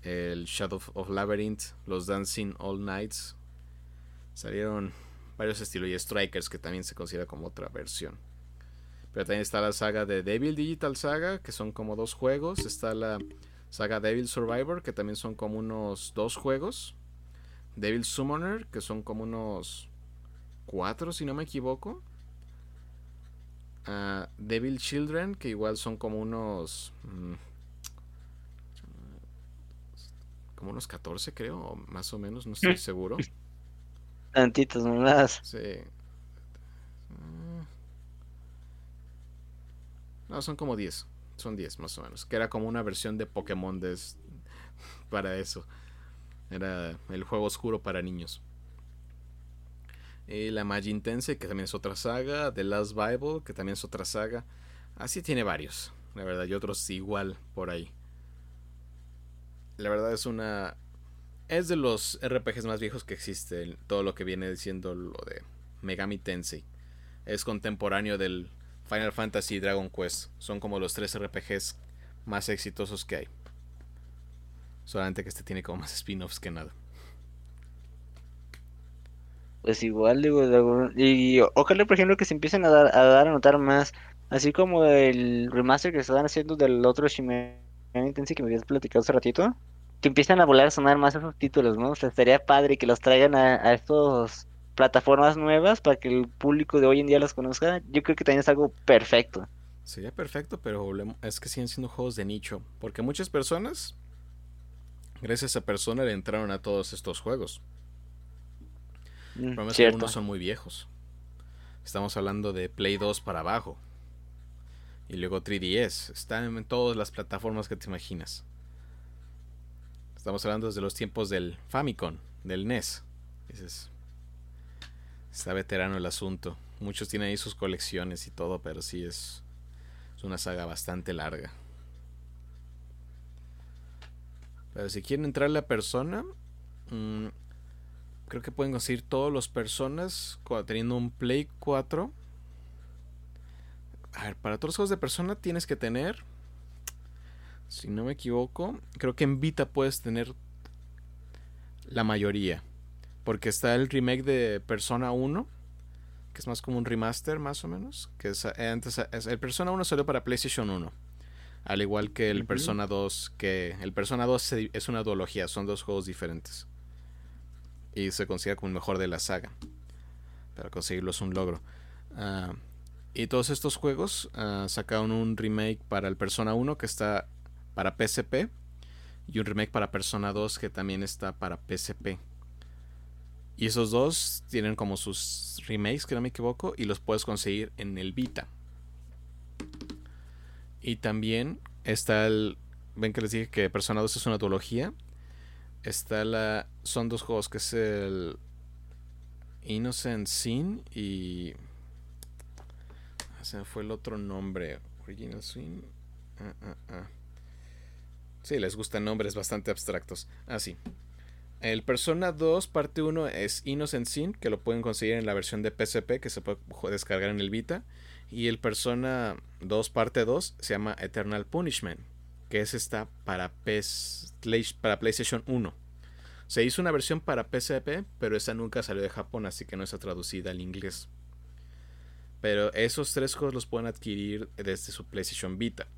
el Shadow of Labyrinth, los Dancing All Nights. Salieron varios estilos y Strikers, que también se considera como otra versión. Pero también está la saga de Devil Digital Saga, que son como dos juegos. Está la saga Devil Survivor, que también son como unos dos juegos. Devil Summoner, que son como unos cuatro, si no me equivoco. Uh, Devil Children, que igual son como unos... Mm, como unos 14 creo, más o menos, no estoy mm. seguro. Tantitos nomás. Sí. Mm. No, son como 10. Son 10 más o menos. Que era como una versión de Pokémon de para eso. Era el juego oscuro para niños. Y la Magi Intense, que también es otra saga. The Last Bible, que también es otra saga. Así tiene varios, la verdad, y otros igual por ahí. La verdad es una... Es de los RPGs más viejos que existen, todo lo que viene diciendo lo de Megami Tensei. Es contemporáneo del Final Fantasy y Dragon Quest. Son como los tres RPGs más exitosos que hay. Solamente que este tiene como más spin-offs que nada. Pues igual, digo, y ojalá, por ejemplo, que se empiecen a dar a, dar notar más. Así como el remaster que están haciendo del otro Shimei Que me habías platicado hace ratito. Que empiezan a volar a sonar más esos títulos, ¿no? O sea, estaría padre que los traigan a, a estos plataformas nuevas para que el público de hoy en día los conozca. Yo creo que también es algo perfecto. Sería perfecto, pero es que siguen siendo juegos de nicho. Porque muchas personas gracias a Persona le entraron a todos estos juegos. Mm, algunos son muy viejos. Estamos hablando de Play 2 para abajo. Y luego 3DS. Están en todas las plataformas que te imaginas. Estamos hablando desde los tiempos del Famicom, del NES. está veterano el asunto. Muchos tienen ahí sus colecciones y todo, pero sí es, es una saga bastante larga. Pero si quieren entrar a persona, mm, creo que pueden conseguir todos los personas teniendo un Play 4. A ver, para todos los juegos de persona tienes que tener, si no me equivoco, creo que en Vita puedes tener la mayoría. Porque está el remake de Persona 1, que es más como un remaster más o menos. Que es, eh, antes, el Persona 1 salió para PlayStation 1. Al igual que el Persona 2, que el Persona 2 es una duología, son dos juegos diferentes. Y se considera como el mejor de la saga. Para conseguirlo es un logro. Ah, y todos estos juegos uh, sacaron un remake para el Persona 1 que está para PSP. Y un remake para Persona 2 que también está para PSP. Y esos dos tienen como sus remakes, que no me equivoco, y los puedes conseguir en el Vita. Y también está el. Ven que les dije que Persona 2 es una duología. Está la. Son dos juegos que es el. Innocent Sin y. Ah, se me fue el otro nombre. Original Sin. Ah, ah, ah. Sí, les gustan nombres bastante abstractos. Ah, sí. El Persona 2 parte 1 es Innocent Sin, que lo pueden conseguir en la versión de PSP, que se puede descargar en el Vita. Y el Persona 2 parte 2 se llama Eternal Punishment, que es esta para, para PlayStation 1. Se hizo una versión para PSP, pero esa nunca salió de Japón, así que no está traducida al inglés. Pero esos tres juegos los pueden adquirir desde su PlayStation Vita.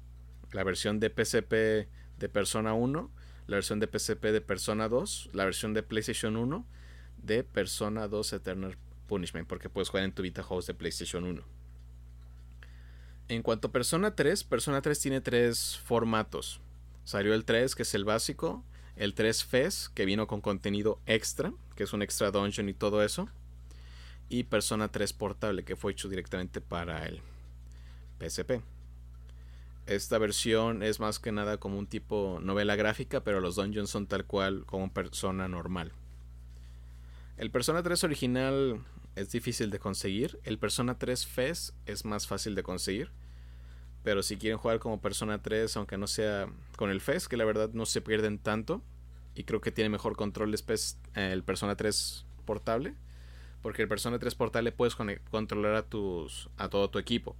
La versión de PSP de Persona 1, la versión de PSP de Persona 2, la versión de PlayStation 1 de Persona 2 Eternal Punishment, porque puedes jugar en tu Vita juegos de PlayStation 1. En cuanto a Persona 3, Persona 3 tiene tres formatos. Salió el 3, que es el básico. El 3 FES, que vino con contenido extra, que es un extra dungeon y todo eso. Y Persona 3 Portable, que fue hecho directamente para el PSP. Esta versión es más que nada como un tipo novela gráfica, pero los dungeons son tal cual como persona normal. El Persona 3 original es difícil de conseguir. El Persona 3 FES es más fácil de conseguir. Pero si quieren jugar como Persona 3, aunque no sea con el FES, que la verdad no se pierden tanto. Y creo que tiene mejor control eh, el Persona 3 portable. Porque el Persona 3 portable puedes controlar a, tus, a todo tu equipo.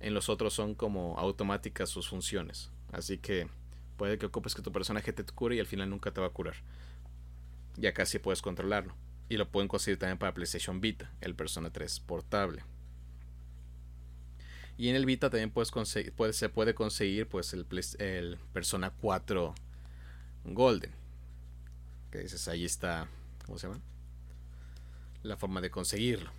En los otros son como automáticas sus funciones. Así que puede que ocupes que tu personaje te cure y al final nunca te va a curar. Ya casi puedes controlarlo. Y lo pueden conseguir también para PlayStation Vita, el Persona 3 portable. Y en el Vita también puedes conseguir, se puede conseguir pues el, el Persona 4 Golden. Que dices, ahí está, ¿cómo se llama? La forma de conseguirlo.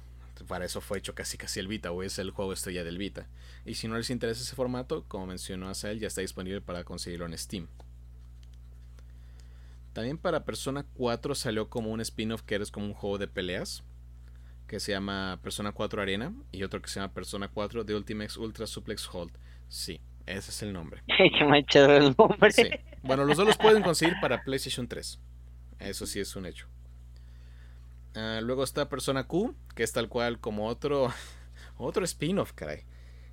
para eso fue hecho casi casi el Vita, o es el juego estrella del Vita. Y si no les interesa ese formato, como mencionó Asael, ya está disponible para conseguirlo en Steam. También para Persona 4 salió como un spin-off que eres como un juego de peleas. Que se llama Persona 4 Arena. Y otro que se llama Persona 4 The Ultimate Ultra Suplex Hold. Sí, ese es el nombre. Qué manchado el nombre. Sí. Bueno, los dos los pueden conseguir para PlayStation 3. Eso sí es un hecho. Ah, luego está Persona Q, que es tal cual como otro, otro spin-off, caray.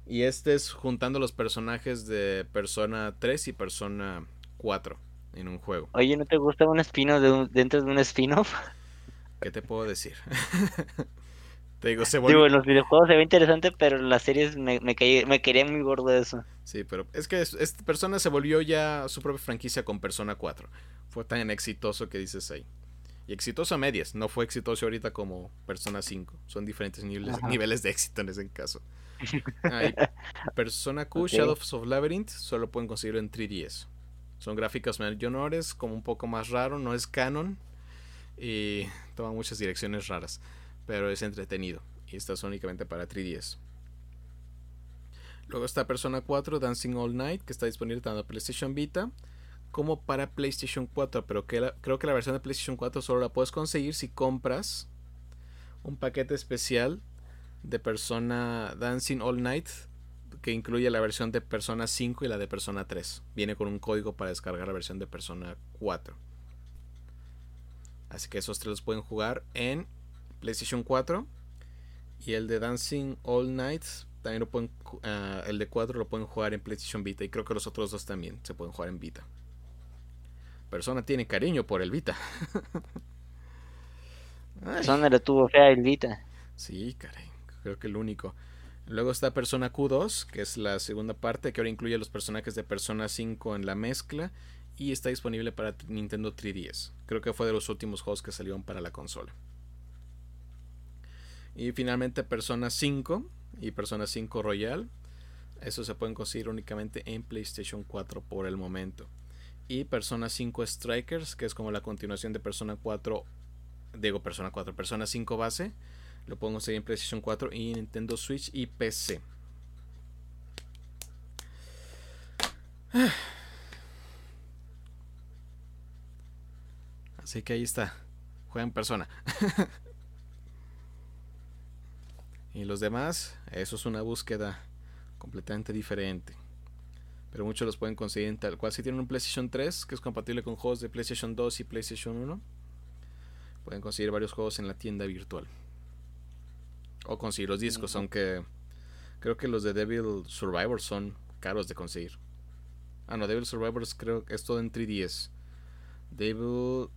Y este es juntando los personajes de Persona 3 y Persona 4 en un juego. Oye, ¿no te gusta un spin-off de dentro de un spin-off? ¿Qué te puedo decir? te digo, se Digo, volvió... en los videojuegos se ve interesante, pero en las series me, me, caí- me quería muy gordo eso. Sí, pero es que es- esta persona se volvió ya su propia franquicia con Persona 4. Fue tan exitoso que dices ahí. Y exitoso a medias, no fue exitoso ahorita como Persona 5. Son diferentes niveles, Ajá. niveles de éxito en ese caso. Persona Q. Shadows of Labyrinth, solo pueden conseguirlo en 3DS. Son gráficos menores, como un poco más raro, no es canon. Y toma muchas direcciones raras. Pero es entretenido. Y está únicamente para 3DS. Luego está Persona 4 Dancing All Night, que está disponible tanto para PlayStation Vita como para PlayStation 4. Pero creo que la versión de PlayStation 4 solo la puedes conseguir si compras un paquete especial de Persona Dancing All Night que incluye la versión de Persona 5 y la de Persona 3. Viene con un código para descargar la versión de Persona 4. Así que esos tres los pueden jugar en PlayStation 4. Y el de Dancing All Night también lo pueden ah, el de 4 lo pueden jugar en PlayStation Vita y creo que los otros dos también se pueden jugar en Vita. Persona tiene cariño por el Vita. Ay. Persona le tuvo fea el Vita. Sí, caray, creo que el único. Luego está Persona Q2, que es la segunda parte, que ahora incluye los personajes de Persona 5 en la mezcla y está disponible para Nintendo 3DS. Creo que fue de los últimos juegos que salieron para la consola. Y finalmente Persona 5 y Persona 5 Royal. Eso se pueden conseguir únicamente en PlayStation 4 por el momento. Y Persona 5 Strikers, que es como la continuación de Persona 4, digo Persona 4, Persona 5 base. Lo pueden conseguir en PlayStation 4 y Nintendo Switch y PC. Así que ahí está. Juega en persona. y los demás, eso es una búsqueda completamente diferente. Pero muchos los pueden conseguir en tal cual. Si tienen un PlayStation 3 que es compatible con juegos de PlayStation 2 y PlayStation 1, pueden conseguir varios juegos en la tienda virtual. O conseguir los discos, aunque creo que los de Devil Survivor son caros de conseguir. Ah, no, Devil Survivors creo que es todo en 3DS. Devil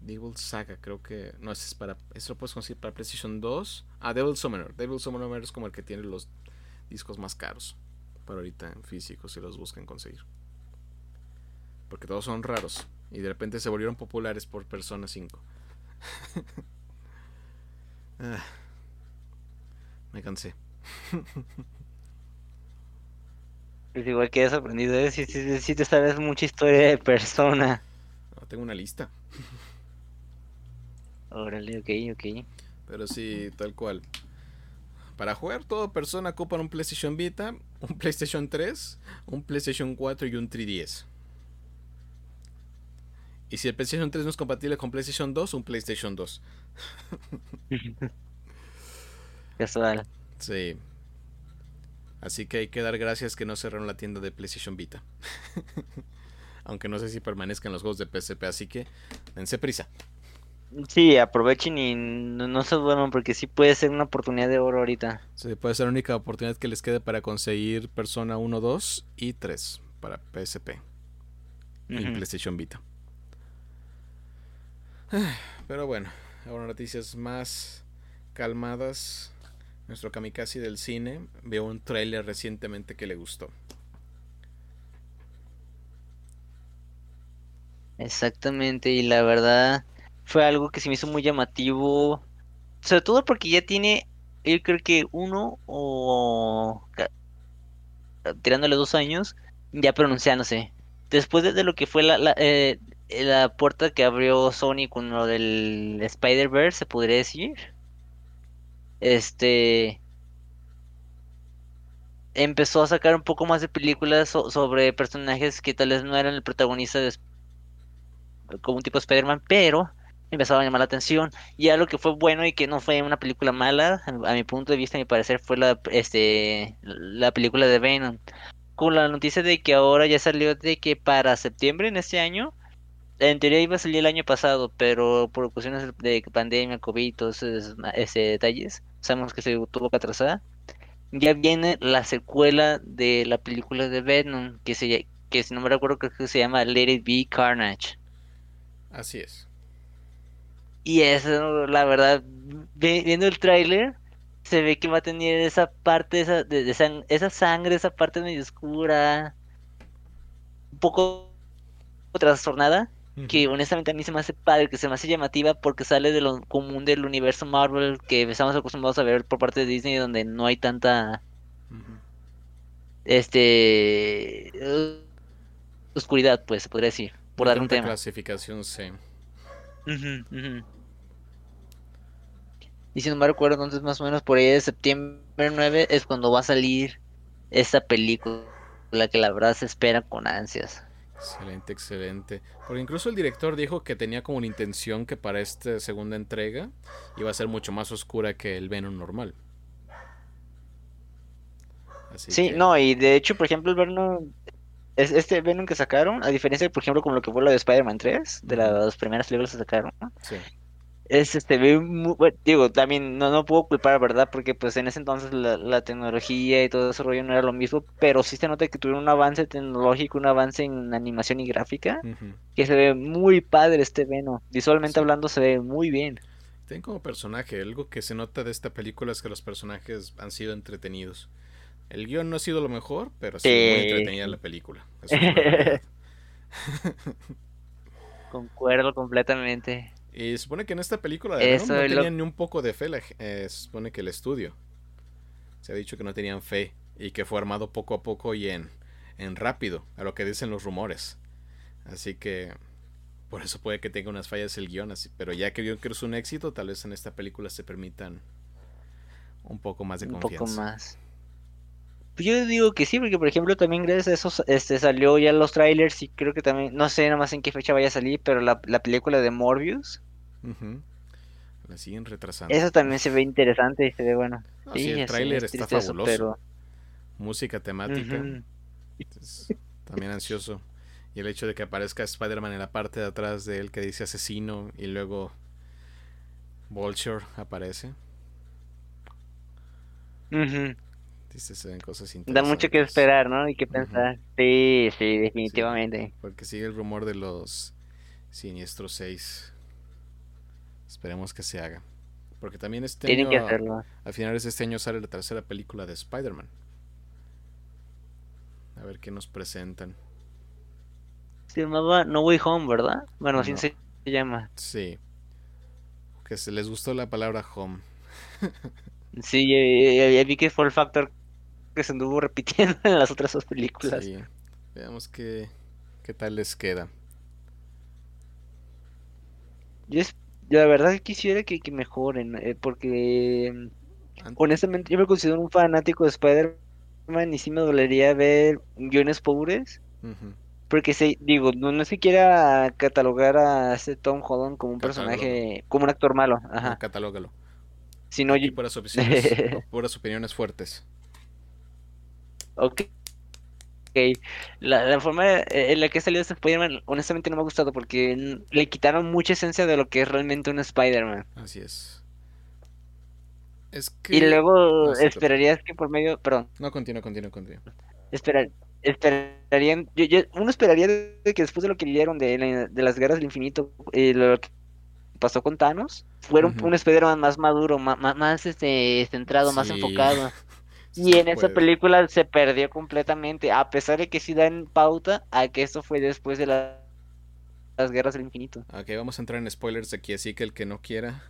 Devil Saga, creo que. No, ese es para. Eso lo puedes conseguir para PlayStation 2. Ah, Devil Summoner. Devil Summoner es como el que tiene los discos más caros. Para ahorita en físico, si los buscan conseguir. Porque todos son raros. Y de repente se volvieron populares por Persona 5. Ah, me cansé. Es igual que he sorprendido, ¿eh? Sí, sí, sí te sabes mucha historia de persona. No, tengo una lista. Órale, ok, ok. Pero sí, tal cual. Para jugar todo persona ocupan un PlayStation Vita, un PlayStation 3, un PlayStation 4 y un 3DS. Y si el PlayStation 3 no es compatible con PlayStation 2, un PlayStation 2. Casual. Sí. Así que hay que dar gracias que no cerraron la tienda de PlayStation Vita. Aunque no sé si permanezcan los juegos de PSP, así que dense prisa. Sí, aprovechen y no, no se duerman porque sí puede ser una oportunidad de oro ahorita. Sí, puede ser la única oportunidad que les quede para conseguir Persona 1, 2 y 3 para PSP. y Ujú. PlayStation Vita. Pero bueno, ahora noticias más calmadas. Nuestro kamikaze del cine vio un tráiler recientemente que le gustó. Exactamente, y la verdad fue algo que se me hizo muy llamativo, sobre todo porque ya tiene, yo creo que uno o tirándole dos años, ya pronunciándose. Después de, lo que fue la, la, eh, la puerta que abrió Sony con lo del Spider-Verse, se podría decir. este empezó a sacar un poco más de películas sobre personajes que tal vez no eran el protagonista de como un tipo de Spider-Man, pero empezaba a llamar la atención. Y algo que fue bueno y que no fue una película mala, a mi punto de vista, a mi parecer, fue la, este, la película de Venom. Con la noticia de que ahora ya salió de que para septiembre en este año, en teoría iba a salir el año pasado, pero por cuestiones de pandemia, COVID, todos esos, detalles, sabemos que se tuvo que atrasar. Ya viene la secuela de la película de Venom, que se que si no me recuerdo creo que se llama Let It Be Carnage. Así es. Y eso, la verdad, viendo el tráiler, se ve que va a tener esa parte, esa, de, esa sangre, esa parte medio oscura, un poco trastornada, que honestamente a mí se me hace padre, que se me hace llamativa porque sale de lo común del universo Marvel que estamos acostumbrados a ver por parte de Disney, donde no hay tanta... Este... oscuridad, pues, se podría decir, por dar un tema. clasificación C. Y si no me recuerdo, entonces más o menos por ahí de septiembre 9 es cuando va a salir esta película, la que la verdad se espera con ansias. Excelente, excelente. Porque incluso el director dijo que tenía como una intención que para esta segunda entrega iba a ser mucho más oscura que el Venom normal. sí, no, y de hecho, por ejemplo, el Venom, este Venom que sacaron, a diferencia, por ejemplo, como lo que fue lo de Spider-Man 3, de las primeras películas que sacaron, sí. Es este muy, digo también no no puedo culpar verdad porque pues en ese entonces la, tecnología y todo ese rollo no era lo mismo pero sí se nota que tuvieron un avance tecnológico un avance en animación y gráfica que se ve muy padre este Veno visualmente hablando se ve muy bien. Tiene como personaje algo que se nota de esta película es que los personajes han sido entretenidos el guion no ha sido lo mejor pero sí, muy entretenida la película concuerdo completamente y supone que en esta película de no tenían ni un poco de fe. Eh, supone que el estudio se ha dicho que no tenían fe y que fue armado poco a poco y en, en rápido, a lo que dicen los rumores. Así que por eso puede que tenga unas fallas el guion, así, pero ya que vio que es un éxito, tal vez en esta película se permitan un poco más de confianza. Un poco más. Pues yo digo que sí, porque por ejemplo también gracias a eso este, salió ya los trailers y creo que también, no sé nada más en qué fecha vaya a salir, pero la, película de Morbius. La siguen retrasando. Eso también se ve interesante y se ve bueno. sí, el trailer está fabuloso. Música temática. también ansioso. Y el hecho de que aparezca Spider-Man en la parte de atrás de él que dice asesino y luego Vulture aparece. Da mucho que esperar, ¿no? Y que pensar. Sí, sí, definitivamente. porque sigue el rumor de los Siniestros 6. Esperemos que se haga. Porque también este Tienen año, que hacerlo. a finales de este año sale la tercera película de Spider-Man. A ver qué nos presentan. Se llamaba No Way Home, ¿verdad? Bueno, así se llama. Sí. Que se les gustó la palabra home. sí, ya, vi que fue el factor que se anduvo repitiendo en las otras dos películas. Sí. Veamos qué, qué tal les queda. Yo, la verdad quisiera que, mejoren, eh, porque honestamente yo me considero un fanático de Spider-Man y sí me dolería ver guiones pobres. Porque se, digo, no, no es que quiera catalogar a este Tom Holland como un personaje, como un actor malo. Ajá. catalógalo. Sino y puras opiniones, puras opiniones fuertes. Ok. La, la, forma en la que ha salido este Spider-Man, honestamente no me ha gustado porque le quitaron mucha esencia de lo que es realmente un Spider-Man. Así es. Es que... Y luego esperarías que por medio. Perdón. No, continúa, continúa, continúa. Esperar, esperarían. uno esperaría de que después de lo que dieron de, de las guerras del infinito, eh, lo que pasó con Thanos, fuera un, Spider-Man más maduro, más, más este, centrado, más enfocado. Y en esa película se perdió completamente, a pesar de que sí dan pauta a que esto fue después de las guerras del infinito. Ok, vamos a entrar en spoilers aquí, así que el que no quiera,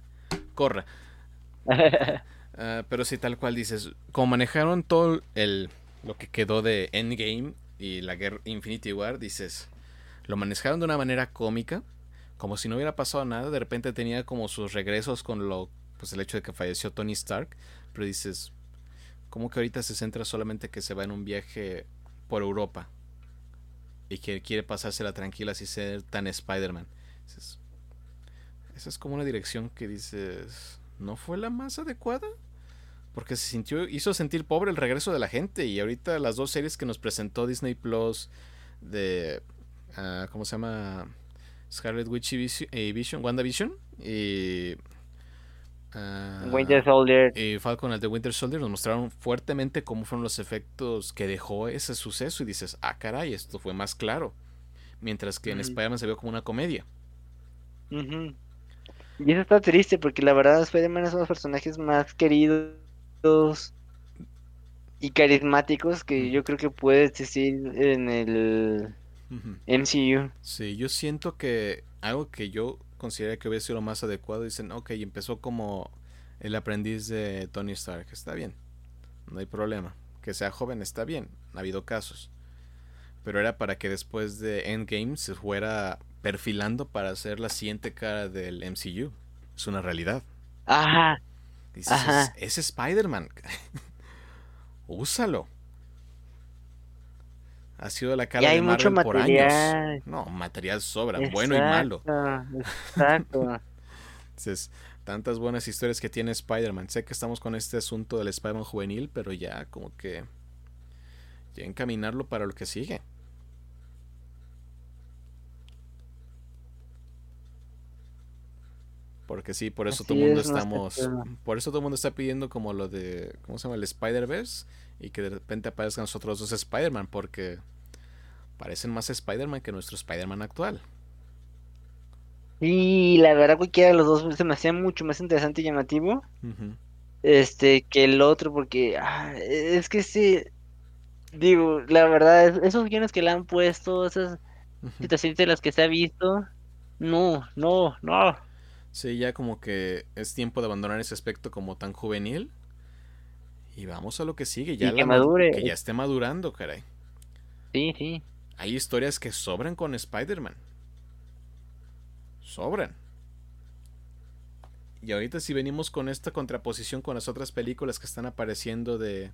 corra. Ah, pero sí, tal cual dices, como manejaron todo el lo que quedó de Endgame y la guerra Infinity War, dices, lo manejaron de una manera cómica, como si no hubiera pasado nada, de repente tenía como sus regresos con lo pues el hecho de que falleció Tony Stark, pero dices, ¿cómo que ahorita se centra solamente que se va en un viaje por Europa? Y que quiere pasársela tranquila sin ser tan Spider-Man. Esa es como una dirección que dices, ¿no fue la más adecuada? Porque se sintió, hizo sentir pobre el regreso de la gente. Y ahorita las dos series que nos presentó Disney Plus de. Uh, ¿Cómo se llama? Scarlet Witch y Vision, eh, Vision. Y. Uh, Winter Soldier. Y Falcon al de Winter Soldier nos mostraron fuertemente cómo fueron los efectos que dejó ese suceso. Y dices, ah, caray, esto fue más claro. Mientras que en Spider-Man se vio como una comedia. Y eso está triste porque la verdad Spider-Man es uno de los personajes más queridos y carismáticos que yo creo que puede existir en el MCU. Sí, yo siento que algo que yo considero que hubiera sido lo más adecuado, dicen, ok, empezó como el aprendiz de Tony Stark, está bien, no hay problema. Que sea joven está bien, ha habido casos. Pero era para que después de Endgame se fuera perfilando para ser la siguiente cara del MCU. Es una realidad. Ajá. Dices, Ajá. Es, Spider-Man. Úsalo. Ha sido la cara de Marvel por años. No, material sobra, bueno y malo. Exacto. Entonces, tantas buenas historias que tiene Spider-Man. Sé que estamos con este asunto del Spider-Man juvenil, pero ya como que ya encaminarlo para lo que sigue. Porque sí, por eso todo el mundo estamos. Por eso todo el mundo está pidiendo como lo de. ¿Cómo se llama? El Spider-Verse. Y que de repente aparezcan nosotros dos Spider-Man. Porque parecen más Spider-Man que nuestro Spider-Man actual. Y la verdad, cualquiera de los dos se me hacía mucho más interesante y llamativo. Este, que el otro, porque. Ah, es que sí. Digo, la verdad, esos guiones que le han puesto, esas situaciones de las que se ha visto. No, no, no. Sí, ya como que es tiempo de abandonar ese aspecto como tan juvenil. Y vamos a lo que sigue, ya que, madure. que ya esté madurando, caray. Sí, sí. Hay historias que sobran con Spider-Man. Sobran. Y ahorita si venimos con esta contraposición con las otras películas que están apareciendo de,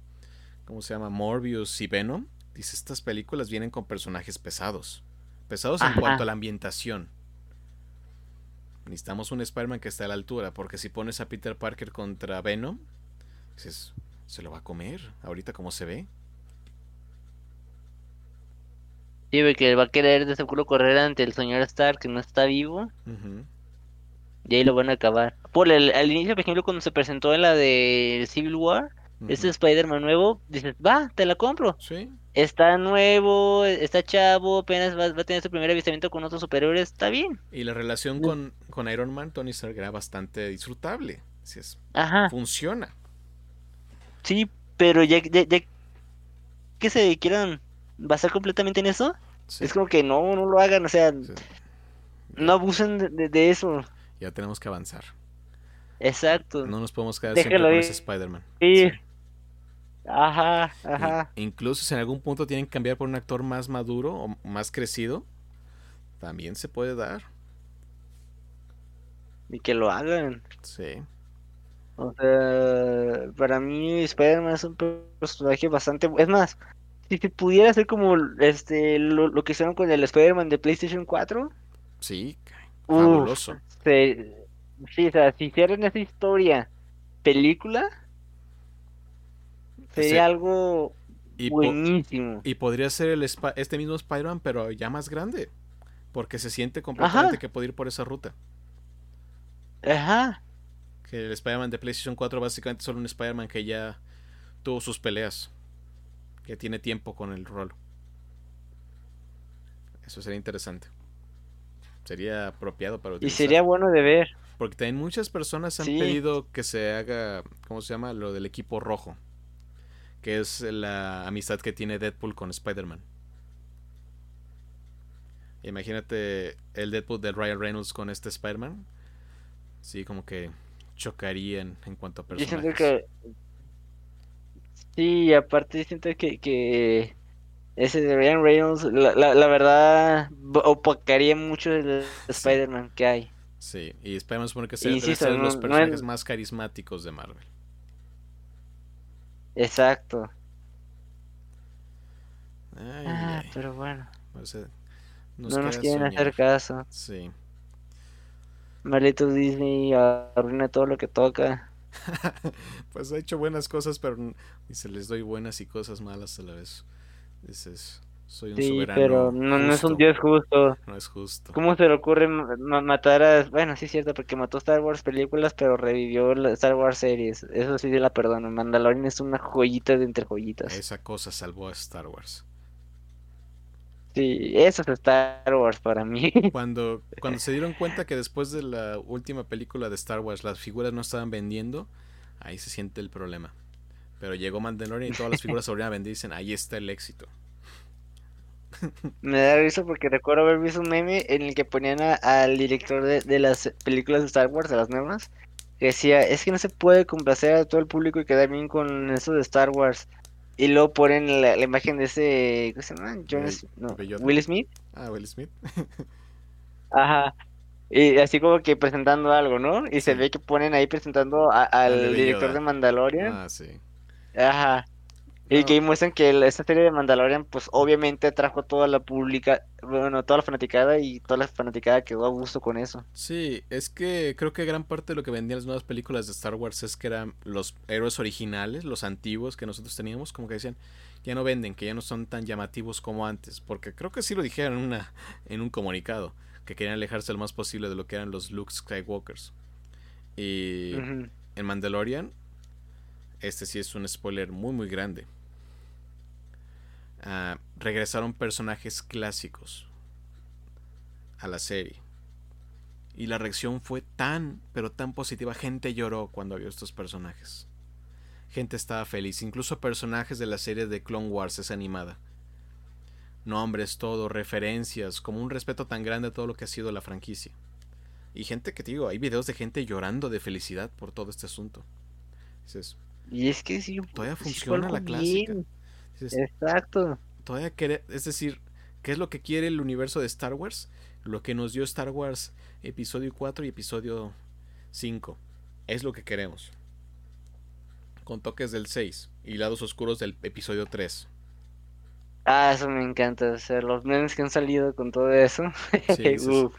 ¿cómo se llama? Morbius y Venom. Dice, estas películas vienen con personajes pesados. Pesados en cuanto a la ambientación. Necesitamos un Spider-Man que esté a la altura, porque si pones a Peter Parker contra Venom, dices, se lo va a comer, ahorita como se ve. Sí, que va a querer de seguro correr ante el señor Stark que no está vivo. Y ahí lo van a acabar. Por el, al inicio, por ejemplo, cuando se presentó en la de Civil War, ese Spider-Man nuevo, dices, va, te la compro. Sí está nuevo, está chavo, apenas va, a tener su primer avistamiento con otros superiores, está bien. Y la relación con, con Iron Man, Tony Stark era bastante disfrutable. Si es, Ajá. Funciona. Sí, pero ya, ya, que se quieran basar completamente en eso, es como que no, no lo hagan, o sea, no abusen de, eso. Ya tenemos que avanzar. Exacto. No nos podemos quedar siempre con ese Spider-Man. sí. Ajá, ajá. incluso si en algún punto tienen que cambiar por un actor más maduro o más crecido, también se puede dar. Y que lo hagan. Sí. O sea, para mí Spider-Man es un personaje bastante... Es más, si se pudiera hacer como este lo, que hicieron con el Spider-Man de PlayStation 4. Sí, fabuloso. sí, o sea, si hicieran esa historia película Sería algo buenísimo. Y podría ser el este mismo Spider-Man, pero ya más grande. Porque se siente completamente que puede ir por esa ruta. Ajá. Que el Spider-Man de PlayStation 4 básicamente es solo un Spider-Man que ya tuvo sus peleas. Que tiene tiempo con el rol. Eso sería interesante. Sería apropiado para utilizar. Y sería bueno de ver. Porque también muchas personas han pedido que se haga, ¿cómo se llama? Lo del equipo rojo que es la amistad que tiene Deadpool con Spider-Man. Imagínate el Deadpool de Ryan Reynolds con este Spider-Man. Sí, como que chocarían en cuanto a personajes. que... Sí, aparte siento que, que ese de Ryan Reynolds, la, la, verdad, opacaría mucho el Spider-Man que hay. Sí, y Spider-Man supone que sea, de los no personajes es- más carismáticos de Marvel. Exacto. Ay, Ah, ay, pero bueno, o sea, no nos quieren soñar. hacer caso. Sí. Maldito Disney arruina todo lo que toca. pues ha hecho buenas cosas, pero dice, les doy buenas y cosas malas a la vez. Dices, soy un Sí, soberano. pero no, no es un dios justo. No es justo. ¿Cómo se le ocurre ma- ma- matar a... Bueno, sí es cierto, porque mató Star Wars películas, pero revivió la Star Wars series. Eso sí, yo la perdono. Mandalorian es una joyita de entre joyitas. Esa cosa salvó a Star Wars. Sí, eso es Star Wars para mí. Cuando, cuando se dieron cuenta que después de la última película de Star Wars las figuras no estaban vendiendo, ahí se siente el problema. Pero llegó Mandalorian y todas las figuras se volvieron a vender y dicen, ahí está el éxito. Me da risa porque recuerdo haber visto un meme en el que ponían a- al director de, de las películas de Star Wars, de las nuevas, que decía, es que no se puede complacer a todo el público y quedar bien con eso de Star Wars. Y luego ponen la, la imagen de ese, ¿cómo se llama? Will- no, Smith. Ah, Will Smith. Ajá. Y así como que presentando algo, ¿no? Y se ve que ponen ahí presentando a- al director de Mandalorian. Ah, sí. Ajá. Y que ahí muestran que el- esta serie de Mandalorian, pues obviamente atrajo a toda la pública, bueno, toda la fanaticada y toda la fanaticada quedó a gusto con eso. Sí, es que creo que gran parte de lo que vendían las nuevas películas de Star Wars es que eran los héroes originales, los antiguos que nosotros teníamos, como que decían, ya no venden, que ya no son tan llamativos como antes, porque creo que sí lo dijeron en, una, en un comunicado, que querían alejarse lo más posible de lo que eran los Luke Skywalkers. Y Ujú. en Mandalorian, este sí es un spoiler muy muy grande. Regresaron personajes clásicos a la serie. Y la reacción fue tan, pero tan positiva. Gente lloró cuando vio estos personajes. Gente estaba feliz. Incluso personajes de la serie de Clone Wars es animada. Nombres, todo, referencias, como un respeto tan grande a todo lo que ha sido la franquicia. Y gente que te digo, hay videos de gente llorando de felicidad por todo este asunto. Dices, Y es que sí, todavía sí funciona la clásica. bien. Dices, Exacto. todavía quiere, es decir, ¿qué es lo que quiere el universo de Star Wars? Lo que nos dio Star Wars episodio 4 y episodio 5. Es lo que queremos. Con toques del 6 y lados oscuros del episodio 3. Ah, eso me encanta. O sea, los memes que han salido con todo eso. Sí, dices, Uf.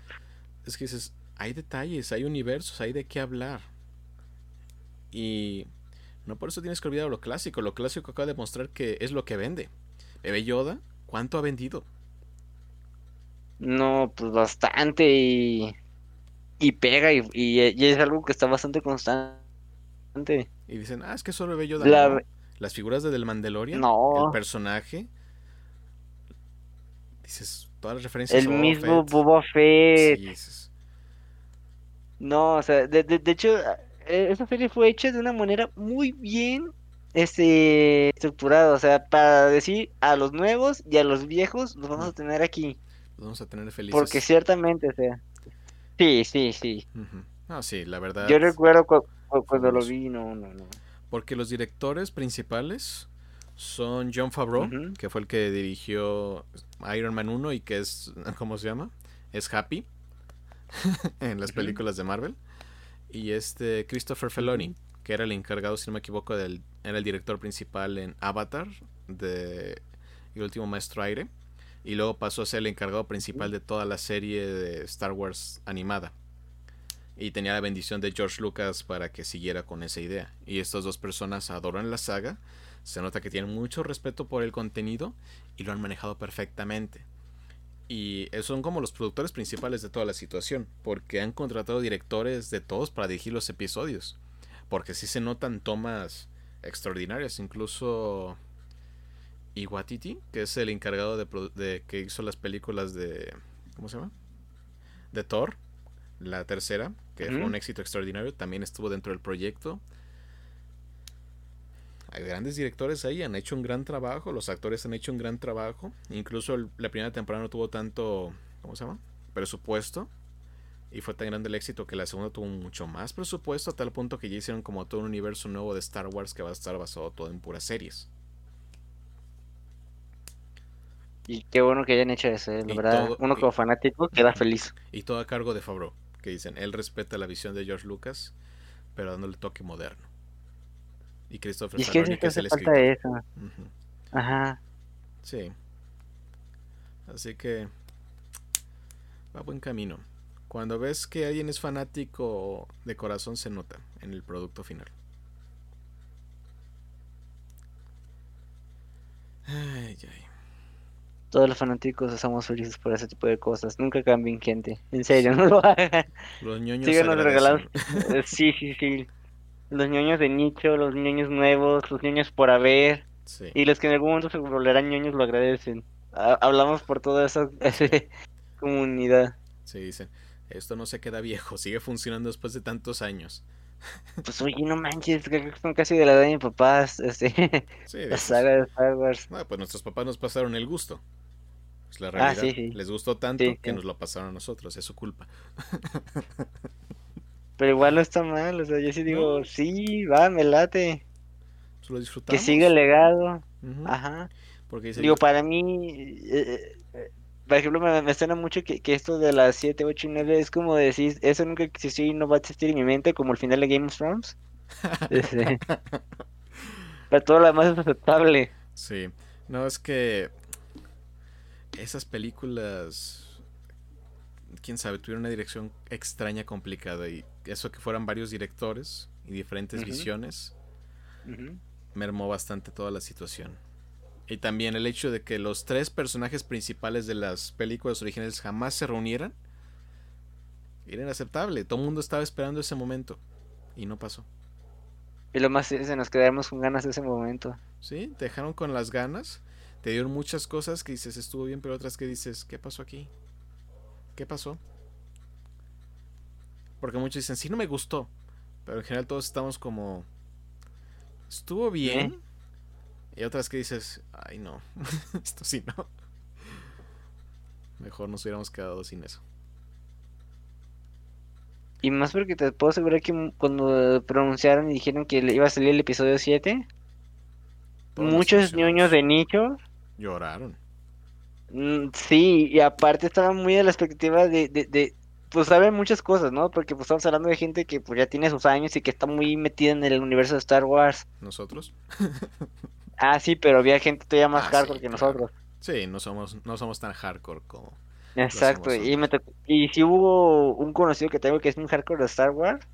es que dices, hay detalles, hay universos, hay de qué hablar. Y no por eso tienes que olvidar lo clásico. Lo clásico acaba de mostrar que es lo que vende. Bebé Yoda, ¿cuánto ha vendido? No, pues bastante y, y pega y, y- y es algo que está bastante constante. Y dicen, ah, es que solo Bebé Yoda. La- No. Las figuras de del Mandalorian, No. el personaje. Dices, todas las referencias El Boba mismo Fett. Boba Fett. Sí, dices, No, o sea, de, de, de hecho, esa serie fue hecha de una manera muy bien este, estructurada. O sea, para decir a los nuevos y a los viejos los vamos a tener aquí. los vamos a tener felices. Porque ciertamente, o sea. Sí, sí, sí. Ujú. No, sí, la verdad. Yo recuerdo cu- cu- cuando lo vi, no, no, no. Porque los directores principales son John Favreau, que fue el que dirigió Iron Man 1 y que es, ¿cómo se llama? Es Happy en las películas de Marvel. Y este Christopher Feloni, que era el encargado, si no me equivoco, del, era el director principal en Avatar, de El último maestro aire. Y luego pasó a ser el encargado principal de toda la serie de Star Wars animada. Y tenía la bendición de George Lucas para que siguiera con esa idea. Y estas dos personas adoran la saga. Se nota que tienen mucho respeto por el contenido y lo han manejado perfectamente. Y eh, son como los productores principales de toda la situación, porque han contratado directores de todos para dirigir los episodios. Porque sí se notan tomas extraordinarias, incluso Iwatiti, que es el encargado de, que hizo las películas de ¿cómo se llama? De Thor, la tercera, que fue un éxito extraordinario, también estuvo dentro del proyecto. Hay grandes directores ahí, han hecho un gran trabajo, los actores han hecho un gran trabajo. Incluso el- la primera temporada no tuvo tanto, ¿cómo se llama? Presupuesto. Y fue tan grande el éxito que la segunda tuvo mucho más presupuesto, a tal punto que ya hicieron como todo un universo nuevo de Star Wars que va a estar basado todo en puras series. Y qué bueno que hayan hecho eso, eh, la Y verdad. todo- Uno y- como fanático queda feliz. Y todo a cargo de Favreau, que dicen, él respeta la visión de George Lucas, pero dándole toque moderno. Y Christopher Y es que Saloni, que es el falta escritor. eso. Ajá. Sí. Así que va buen camino. Cuando ves que alguien es fanático de corazón se nota en el producto final. Ay, ay. Todos los fanáticos estamos felices por ese tipo de cosas. Nunca cambien, gente. En serio, no lo hagan. Los ñoños Síganos regalando. Sí, sí, sí. Los ñoños de nicho, los ñoños nuevos, los ñoños por haber. Sí. Y los que en algún momento se volverán ñoños lo agradecen. Ha- Hablamos por toda esa comunidad. Sí, dicen, esto no se queda viejo, sigue funcionando después de tantos años. Pues oye, no manches, que son casi de la edad de mis papás, este, Sí, la saga de Star Wars. "No, pues nuestros papás nos pasaron el gusto. Es la Ah, realidad. sí, sí. Les gustó tanto que nos lo pasaron a nosotros, es su culpa. Pero igual no está mal, o sea, yo sí digo, No. sí, va, me late. Pues lo Que disfrutamos. siga el legado. Ajá. Porque Digo, para mí, eh, eh, por ejemplo, me, me suena mucho que, que esto de las 7, 8 y 9 es como decir, eso nunca existió y no va a existir en mi mente, como el final de Game of Thrones. Este, Pero todo lo demás es aceptable. Sí, no, es que esas películas, quién sabe, tuvieron una dirección extraña, complicada y eso que fueran varios directores y diferentes visiones mermó bastante toda la situación. Y también el hecho de que los tres personajes principales de las películas originales jamás se reunieran era inaceptable. Todo el mundo estaba esperando ese momento y no pasó. Y lo más es, nos quedamos con ganas de ese momento. Sí, te dejaron con las ganas. Te dieron muchas cosas que dices estuvo bien, pero otras que dices, ¿qué pasó aquí? ¿Qué pasó? Porque muchos dicen, sí, no me gustó. Pero en general todos estamos como, estuvo bien. Y otras que dices, ay no, esto sí no. Mejor nos hubiéramos quedado sin eso. Y más porque te puedo asegurar que cuando pronunciaron y dijeron que le iba a salir el episodio 7, Todos nos muchos ñoños de nicho, Lloraron. mm, sí, y aparte estaban muy a la expectativa de, de, de, pues saben muchas cosas, ¿no? Porque pues estamos hablando de gente que pues ya tiene sus años y que está muy metida en el universo de Star Wars. ¿Nosotros? Ah, sí, pero había gente todavía más Ah, hardcore sí, que claro. nosotros. Sí, no somos, no somos tan hardcore como... Exacto, y me tocó- y si hubo un conocido que tengo que es un hardcore de Star Wars,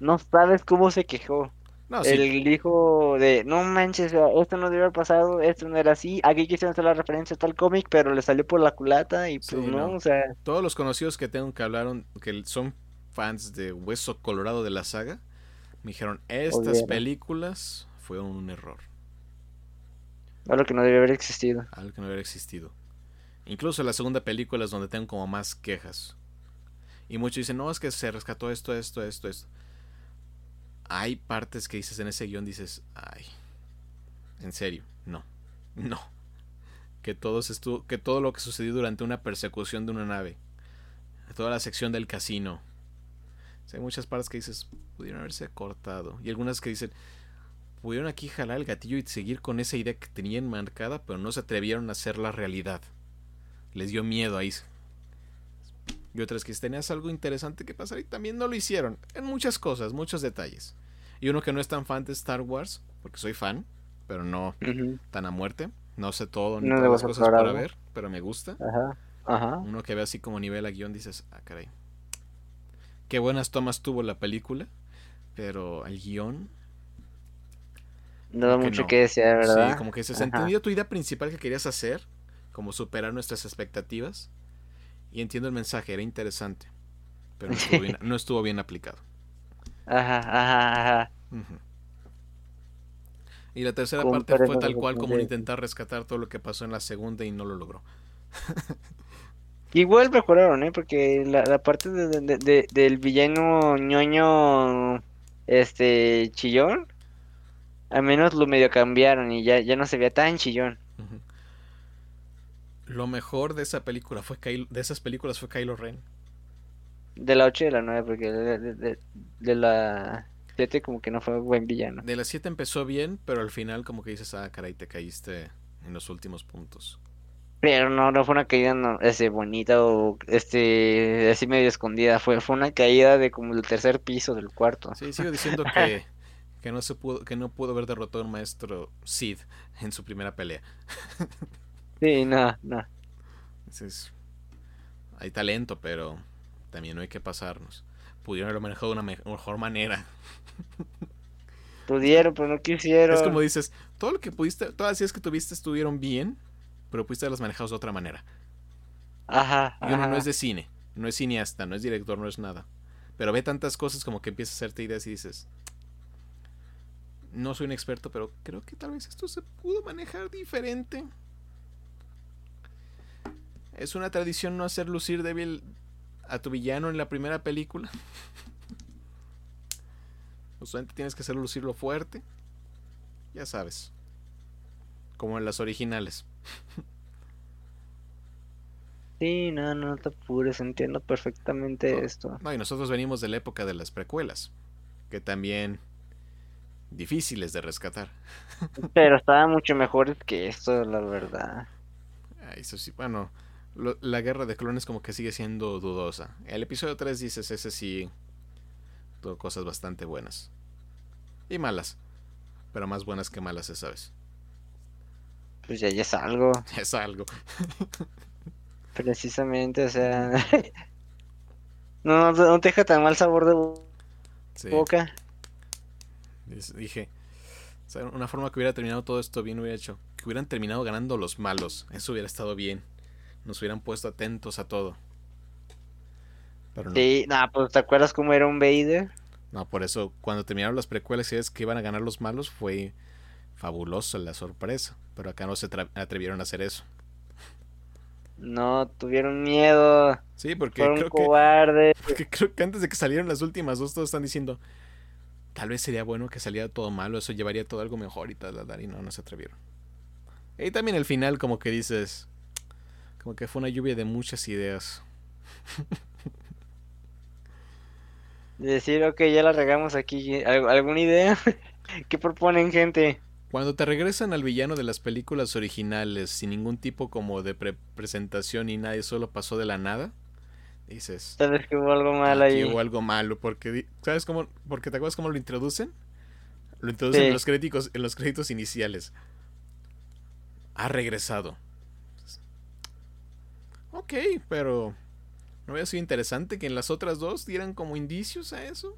no sabes cómo se quejó. No, sí, Él dijo de, no manches, esto no debe haber pasado, esto no era así, aquí quisieron hacer la referencia a tal cómic, pero le salió por la culata y pues Sí, no, no. o sea, todos los conocidos que tengo que hablaron, que son fans de Hueso Colorado de la saga, me dijeron, estas películas fueron un error, algo que no debe haber existido. algo que no hubiera existido. Incluso la segunda película es donde tengo como más quejas. Y muchos dicen, no, es que se rescató esto, esto, esto, esto. Hay partes que dices en ese guion, dices, ay, en serio, no, no. Que todo, se estuvo, que todo lo que sucedió durante una persecución de una nave, toda la sección del casino. Hay muchas partes que dices, pudieron haberse cortado. Y algunas que dicen, pudieron aquí jalar el gatillo y seguir con esa idea que tenían marcada, pero no se atrevieron a hacerla realidad. Les dio miedo ahí. Y otras que tenías algo interesante que pasar y también no lo hicieron. En muchas cosas, muchos detalles. Y uno que no es tan fan de Star Wars, porque soy fan, pero no tan a muerte. No sé todo ni No todas las cosas para ver, pero me gusta. Ajá, ajá. Uno que ve así como nivel a guion dices, ah, caray. Qué buenas tomas tuvo la película, pero el guion, No da mucho no. que desear, ¿verdad? sí, como que se entendió tu idea principal que querías hacer, como superar nuestras expectativas. Y entiendo el mensaje, era interesante, pero no estuvo bien, no estuvo bien aplicado. Ajá, ajá, ajá. Y la tercera Con parte fue tal cual como intentar rescatar todo lo que pasó en la segunda y no lo logró. Igual mejoraron, ¿eh? Porque la, la parte de, de- de- de- del villano ñoño, este, chillón, al menos lo medio cambiaron y ya, ya no se veía tan chillón. Ujú. Lo mejor de esa película fue Kylo- de esas películas fue Kylo Ren. De la 8 y de la 9, porque de, de- de- de la 7 como que no fue buen villano. De las 7 empezó bien, pero al final como que dices, ah, caray, te caíste en los últimos puntos. Pero no, no fue una caída no, este, bonita o este, así medio escondida. Fue, fue una caída de como el tercer piso del cuarto. Sí, sigo diciendo que, que no se pudo, que no pudo haber derrotado a un maestro Sid en su primera pelea. Sí, no. Entonces, hay talento, pero también no hay que pasarnos. Pudieron haberlo manejado de una me- mejor manera. Pudieron, pero no quisieron. Es como dices, todo lo que pudiste, todas las ideas que tuviste estuvieron bien, pero pudiste haberlas manejado de otra manera. Ajá, Y uno no es de cine, no es cineasta, no es director, no es nada. Pero ve tantas cosas como que empiezas a hacerte ideas y dices, no soy un experto, pero creo que tal vez esto se pudo manejar diferente. Es una tradición no hacer lucir débil a tu villano en la primera película. Usualmente tienes que hacerlo lucirlo fuerte. Ya sabes. Como en las originales. Sí, no, no te apures, entiendo perfectamente No. esto. No, y nosotros venimos de la época de las precuelas. Que también difíciles de rescatar. Pero estaban mucho mejores que esto, la verdad. Ah, Eso sí, bueno, lo- la guerra de clones como que sigue siendo dudosa. El episodio 3 dices, ese sí tuvo cosas bastante buenas. Y malas. Pero más buenas que malas esa vez. Pues ya, ya es algo, Es algo. precisamente, o sea... No, no, no te deja tan mal sabor de bo- Sí, boca. dije. una forma que hubiera terminado todo esto bien hubiera hecho. Que hubieran terminado ganando los malos. Eso hubiera estado bien. Nos hubieran puesto atentos a todo. Pero no. Sí, no, pues ¿te acuerdas cómo era un Vader? No, por eso cuando terminaron las precuelas y ves que iban a ganar los malos fue fabuloso la sorpresa. Pero acá no se atrevieron a hacer eso. No, tuvieron miedo, Sí, porque fueron creo que, cobardes. porque creo que antes de que salieran las últimas dos todos están diciendo tal vez sería bueno que saliera todo malo, eso llevaría todo algo mejor y tal", y no, no se atrevieron. Y también el final como que dices, como que fue una lluvia de muchas ideas. De decir, ok, ya la regamos aquí. ¿Al- ¿Alguna idea? ¿Qué proponen, gente? Cuando te regresan al villano de las películas originales sin ningún tipo como de pre- presentación y nadie solo pasó de la nada, dices, Sabes que hubo algo mal aquí ahí. hubo algo malo porque ¿sabes cómo? Porque te acuerdas cómo lo introducen? Lo introducen Sí. en los créditos en los créditos iniciales. Ha regresado. Ok, pero ¿no hubiera sido interesante que en las otras dos dieran como indicios a eso?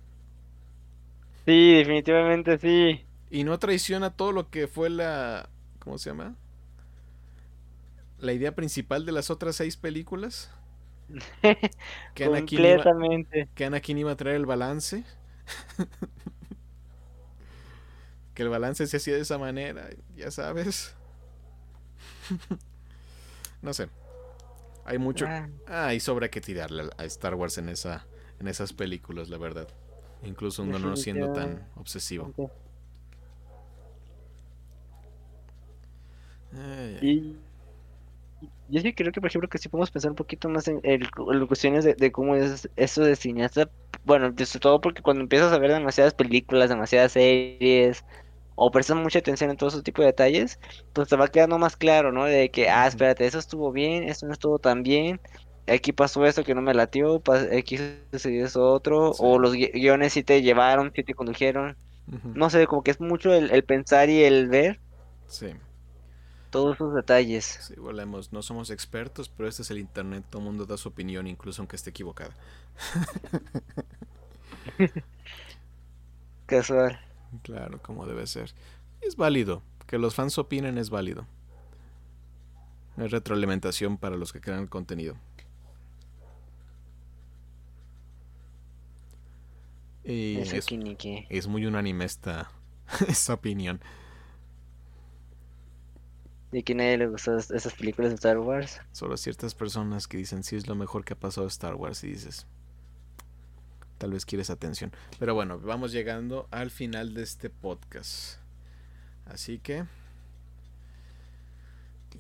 Sí, definitivamente sí. Y no traiciona todo lo que fue la. ¿Cómo se llama? La idea principal de las otras seis películas. Que Anakin, iba, Completamente. que Anakin iba a traer el balance. que el balance se hacía de esa manera, ya sabes. no sé. Hay mucho. Ah, Ah, hay sobra que tirarle a Star Wars en esa. en esas películas, la verdad. Incluso uno no siendo tan obsesivo. Y yo sí creo que, por ejemplo, que sí podemos pensar un poquito más en, el, en cuestiones de, de cómo es eso de cineasta. Bueno, sobre todo porque cuando empiezas a ver demasiadas películas, demasiadas series, o prestas mucha atención en todo ese tipo de detalles, pues te va quedando más claro, ¿no? De que, ah, espérate, eso estuvo bien, esto no estuvo tan bien, aquí pasó esto que no me latió, aquí sucedió eso otro, Sí. o los gui- guiones sí te llevaron, sí te condujeron. No sé, como que es mucho el, el pensar y el ver Sí. todos esos detalles. Sí, volvemos. No somos expertos, pero este es el internet. Todo el mundo da su opinión, incluso aunque esté equivocada. Casual. Claro, como debe ser. Es válido. Que los fans opinen es válido. Es retroalimentación para los que crean el contenido. Y es, muy unánime esta, esta opinión. De que nadie le gustan es- esas películas de Star Wars. Solo ciertas personas que dicen sí es lo mejor que ha pasado Star Wars y dices, tal vez quieres atención. Pero bueno, vamos llegando al final de este podcast. Así que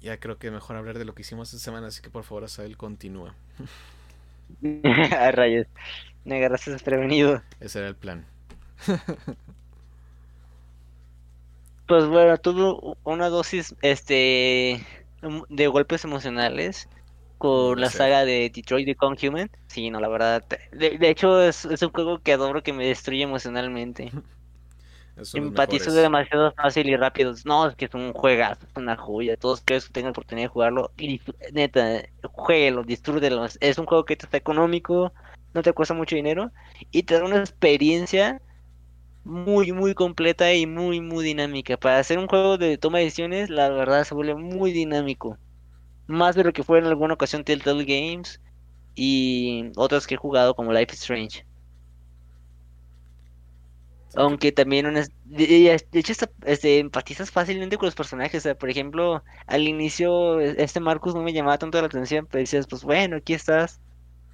ya creo que mejor hablar de lo que hicimos esta semana, así que por favor, Asael, continúa. A rayos. Me agarraste desprevenido. Ese era el plan. Pues bueno, tuve una dosis, este, de golpes emocionales con la saga de Detroit Become Human. Sí, no, la verdad. De, hecho, es, es, un juego que adoro que me destruye emocionalmente. Empatizo demasiado fácil y rápido. No, es que es un juegazo, es una joya. Todos que tengan oportunidad de jugarlo. Y neta, jueguelo, disfrútelo. Es un juego que te está económico, no te cuesta mucho dinero y te da una experiencia muy, muy completa y muy, muy dinámica. Para hacer un juego de toma de decisiones, la verdad se vuelve muy dinámico. Más de lo que fue en alguna ocasión Telltale Games y otras que he jugado como Life is Strange. Aunque también de, hecho este, empatizas fácilmente con los personajes. por ejemplo, al inicio este Marcus no me llamaba tanto la atención, pero dices, pues bueno, aquí estás.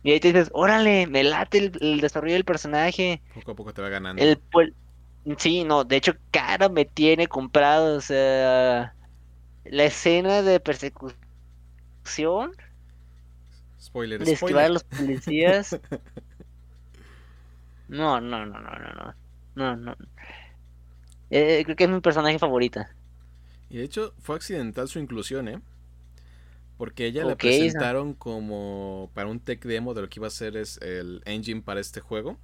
Y ahí te dices, órale, me late el, desarrollo del personaje. Poco a poco te va ganando. El, sí, no, de hecho, cara me tiene comprado. O sea, la escena de persecución. Spoiler, de spoiler. a los policías. no, no, no, no, no, no. No, no. Eh, creo que es mi personaje favorita. Y de hecho, fue accidental su inclusión, ¿eh? Porque ella la presentaron como para un tech demo de lo que iba a ser es el engine para este juego.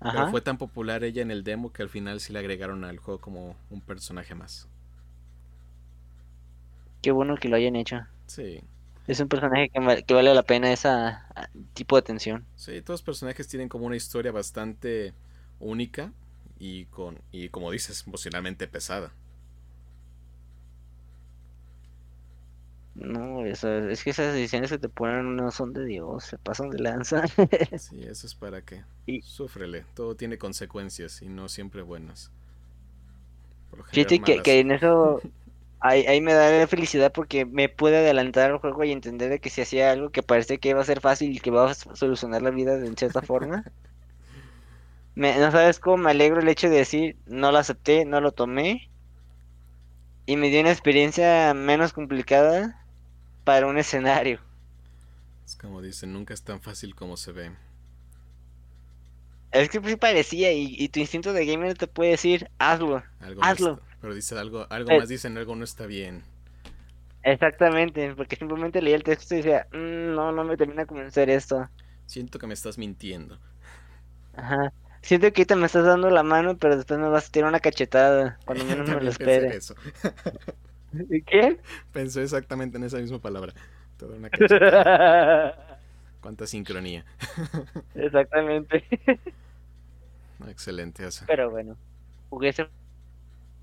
Pero fue tan popular ella en el demo que al final sí le agregaron al juego como un personaje más. Qué bueno que lo hayan hecho. Sí. Es un personaje que, que vale la pena ese tipo de atención. Sí, todos los personajes tienen como una historia bastante única y con y como dices emocionalmente pesada no es que esas decisiones que te ponen no son de Dios se pasan de lanza sí eso es para que y... súfrele todo tiene consecuencias y no siempre buenas fíjate que, que, en eso ahí, ahí me da felicidad porque me puede adelantar el juego y entender de que si hacía algo que parece que va a ser fácil y que va a solucionar la vida de cierta forma no sabes cómo me alegro el hecho de decir, no lo acepté, no lo tomé. Y me dio una experiencia menos complicada para un escenario. Es como dicen, nunca es tan fácil como se ve. Es que sí parecía y, tu instinto de gamer te puede decir, hazlo, hazlo. Pero dice algo, algo eh. más dicen, algo no está bien. Exactamente, porque simplemente leía el texto y decía, mm, no, no me termina de convencer esto. Siento que me estás mintiendo. Ajá. Siento que ahorita me estás dando la mano, pero después me vas a tirar una cachetada cuando menos me lo espere. Eso. ¿Qué? Pensé exactamente en esa misma palabra. Toda una cachetada. Cuánta sincronía. Exactamente. Excelente eso. Pero bueno, jugué ese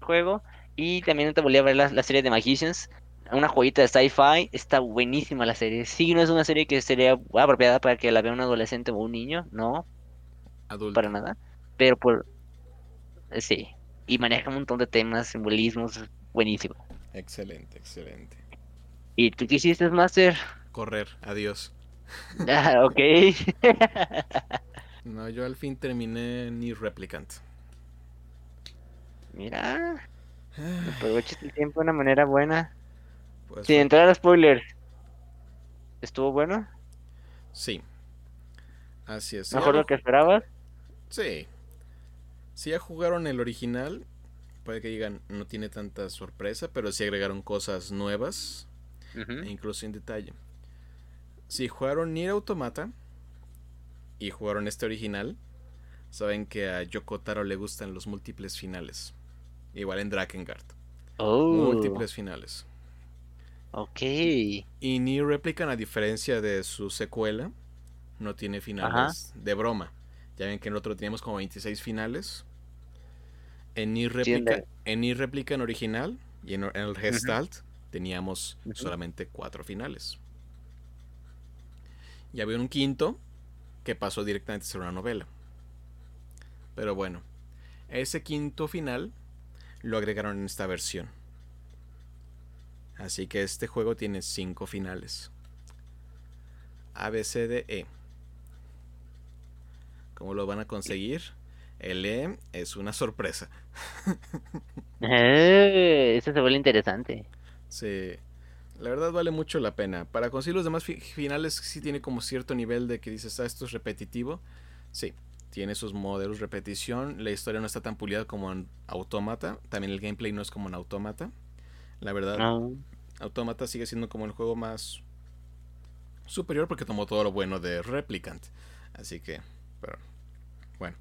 juego y también te volví a ver la, la serie de Magicians. Una joyita de sci-fi. Está buenísima la serie. Sí, no es una serie que sería apropiada para que la vea un adolescente o un niño, no, para nada. Pero por. Sí. Y maneja un montón de temas, simbolismos. Buenísimo. Excelente, excelente. ¿Y tú qué hiciste, Master? Correr, adiós. Ah, ok. no, yo al fin terminé ni Replicant. Mira. Aprovechaste el tiempo de una manera buena. Pues Sin entrar a spoilers. ¿Estuvo bueno? Sí. Así es. ¿Mejor lo que esperabas? Sí. Si ya jugaron el original, puede que digan no tiene tanta sorpresa, pero sí agregaron cosas nuevas, e incluso en detalle. Si jugaron Nier Automata y jugaron este original, saben que a Yoko Taro le gustan los múltiples finales. Igual en Drakengard. Oh. Múltiples finales. Ok. Y Nier Replicant, a diferencia de su secuela, no tiene finales de broma. Ya ven que en otro teníamos como 26 finales. En Nier Replica, en, Replica en original y en, el Gestalt teníamos solamente cuatro finales. Y había un quinto que pasó directamente a ser una novela. Pero bueno, ese quinto final lo agregaron en esta versión. Así que este juego tiene cinco finales. A, B, C, D, E. ¿Cómo lo van a conseguir? El E es una sorpresa. eh, eso se vuelve interesante. Sí. La verdad vale mucho la pena. Para conseguir los demás finales sí tiene como cierto nivel de que dices, ah, esto es repetitivo. Sí, tiene sus modelos repetición. La historia no está tan pulida como en Automata. También el gameplay no es como en Automata. La verdad, Automata sigue siendo como el juego más superior porque tomó todo lo bueno de Replicant. Así que, pero bueno,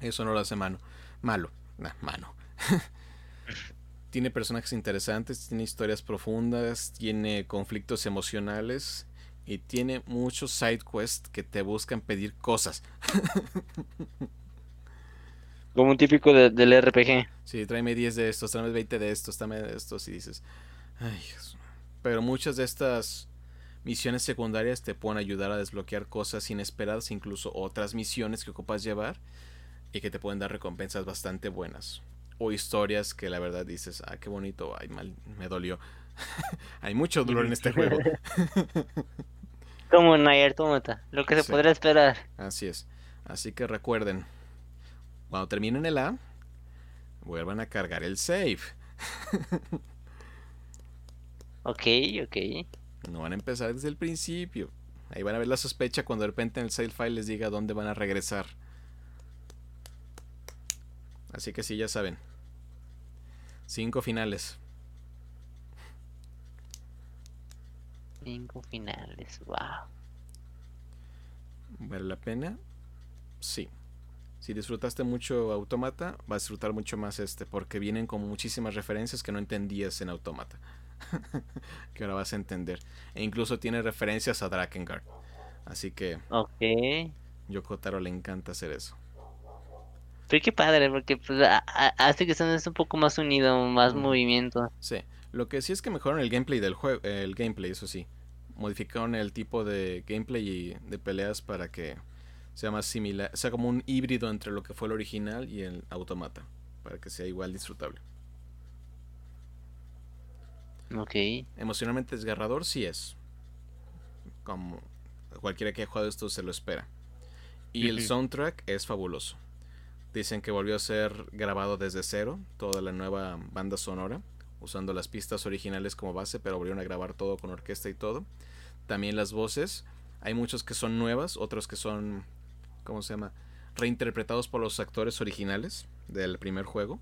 eso no lo hace mano. Malo, nah, mano. tiene personajes interesantes, tiene historias profundas, tiene conflictos emocionales y tiene muchos side quests que te buscan pedir cosas. Como un típico del RPG. Sí, tráeme 10 de estos, tráeme 20 de estos, tráeme de estos y dices, ay, pero muchas de estas misiones secundarias te pueden ayudar a desbloquear cosas inesperadas, incluso otras misiones que ocupas llevar y que te pueden dar recompensas bastante buenas o historias que la verdad dices, ah, qué bonito, ay, mal, me dolió. Hay mucho dolor en este juego. Como en Nier Automata, lo que se podría esperar. Así es. Así que recuerden, cuando terminen el A, vuelvan a cargar el save. ok, ok. No van a empezar desde el principio. Ahí van a ver la sospecha cuando de repente en el save file les diga dónde van a regresar. Así que sí, ya saben. Cinco finales. Cinco finales, wow. ¿Vale la pena? Sí. Si disfrutaste mucho Automata, vas a disfrutar mucho más este, porque vienen con muchísimas referencias que no entendías en Automata. que ahora vas a entender. E incluso tiene referencias a Drakengard. Así que. Ok. Yoko Taro le encanta hacer eso. Pero qué padre, porque pues, hace que es un poco más unido, más movimiento. Sí, lo que sí es que mejoraron el gameplay del juego, el gameplay, eso sí. Modificaron el tipo de gameplay y de peleas para que sea más similar, sea como un híbrido entre lo que fue el original y el automata, para que sea igual disfrutable. Ok. Emocionalmente desgarrador sí es. Como cualquiera que haya jugado esto se lo espera. Y el soundtrack es fabuloso. Dicen que volvió a ser grabado desde cero, toda la nueva banda sonora, usando las pistas originales como base, pero volvieron a grabar todo con orquesta y todo. También las voces, hay muchos que son nuevas, otros que son, ¿cómo se llama? Reinterpretados por los actores originales del primer juego.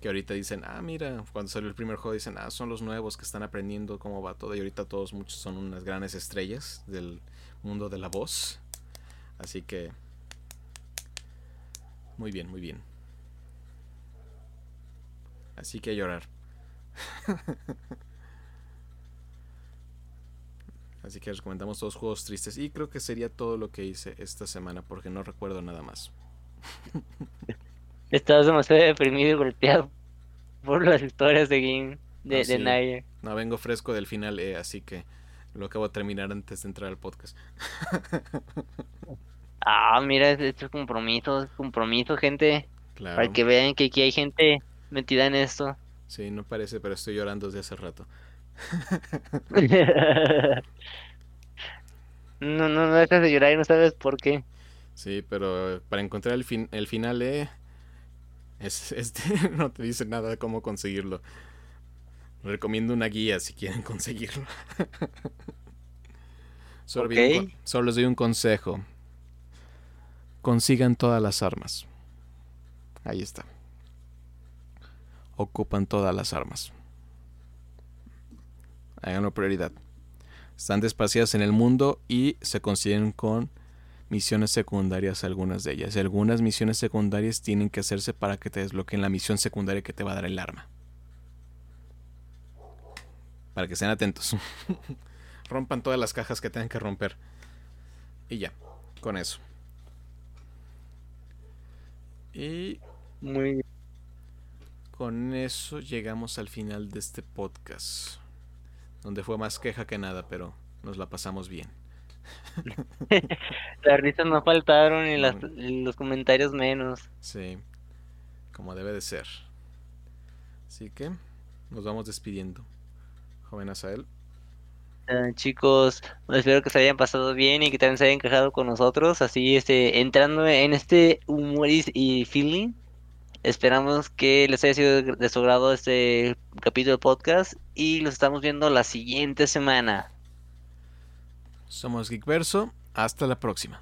Que ahorita dicen, ah, mira, cuando salió el primer juego dicen, ah, son los nuevos que están aprendiendo cómo va todo. Y ahorita todos, muchos son unas grandes estrellas del mundo de la voz. Así que muy bien, muy bien. Así que a llorar. Así que recomendamos dos juegos tristes. Y creo que sería todo lo que hice esta semana porque no recuerdo nada más. Estabas demasiado deprimido y golpeado por las historias de Game de, de No, vengo fresco del final, eh, así que lo acabo de terminar antes de entrar al podcast. Ah, mira, esto es compromiso, es compromiso, gente. Claro. Para que vean que aquí hay gente metida en esto. Sí, no parece, pero estoy llorando desde hace rato. no, no, no dejas de llorar y no sabes por qué. Sí, pero para encontrar el, fin, el final, eh, es, este, no te dice nada de cómo conseguirlo. Recomiendo una guía si quieren conseguirlo. solo, solo les doy un consejo consigan todas las armas. Ahí está. Ocupan todas las armas. Háganlo prioridad. Están despaciadas en el mundo y se consiguen con misiones secundarias algunas de ellas. Algunas misiones secundarias tienen que hacerse para que te desbloqueen la misión secundaria que te va a dar el arma. Para que estén atentos. Rompan todas las cajas que tengan que romper. Y ya, con eso. Y muy con eso llegamos al final de este podcast, donde fue más queja que nada, pero nos la pasamos bien. las risas no faltaron y, los comentarios menos. Sí, como debe de ser. Así que nos vamos despidiendo. Joven Asael. Eh, chicos, espero que se hayan pasado bien y que también se hayan quejado con nosotros. Así, este, entrando en este humor y feeling, esperamos que les haya sido de su grado este capítulo de podcast y los estamos viendo la siguiente semana. Somos Geekverso. Hasta la próxima.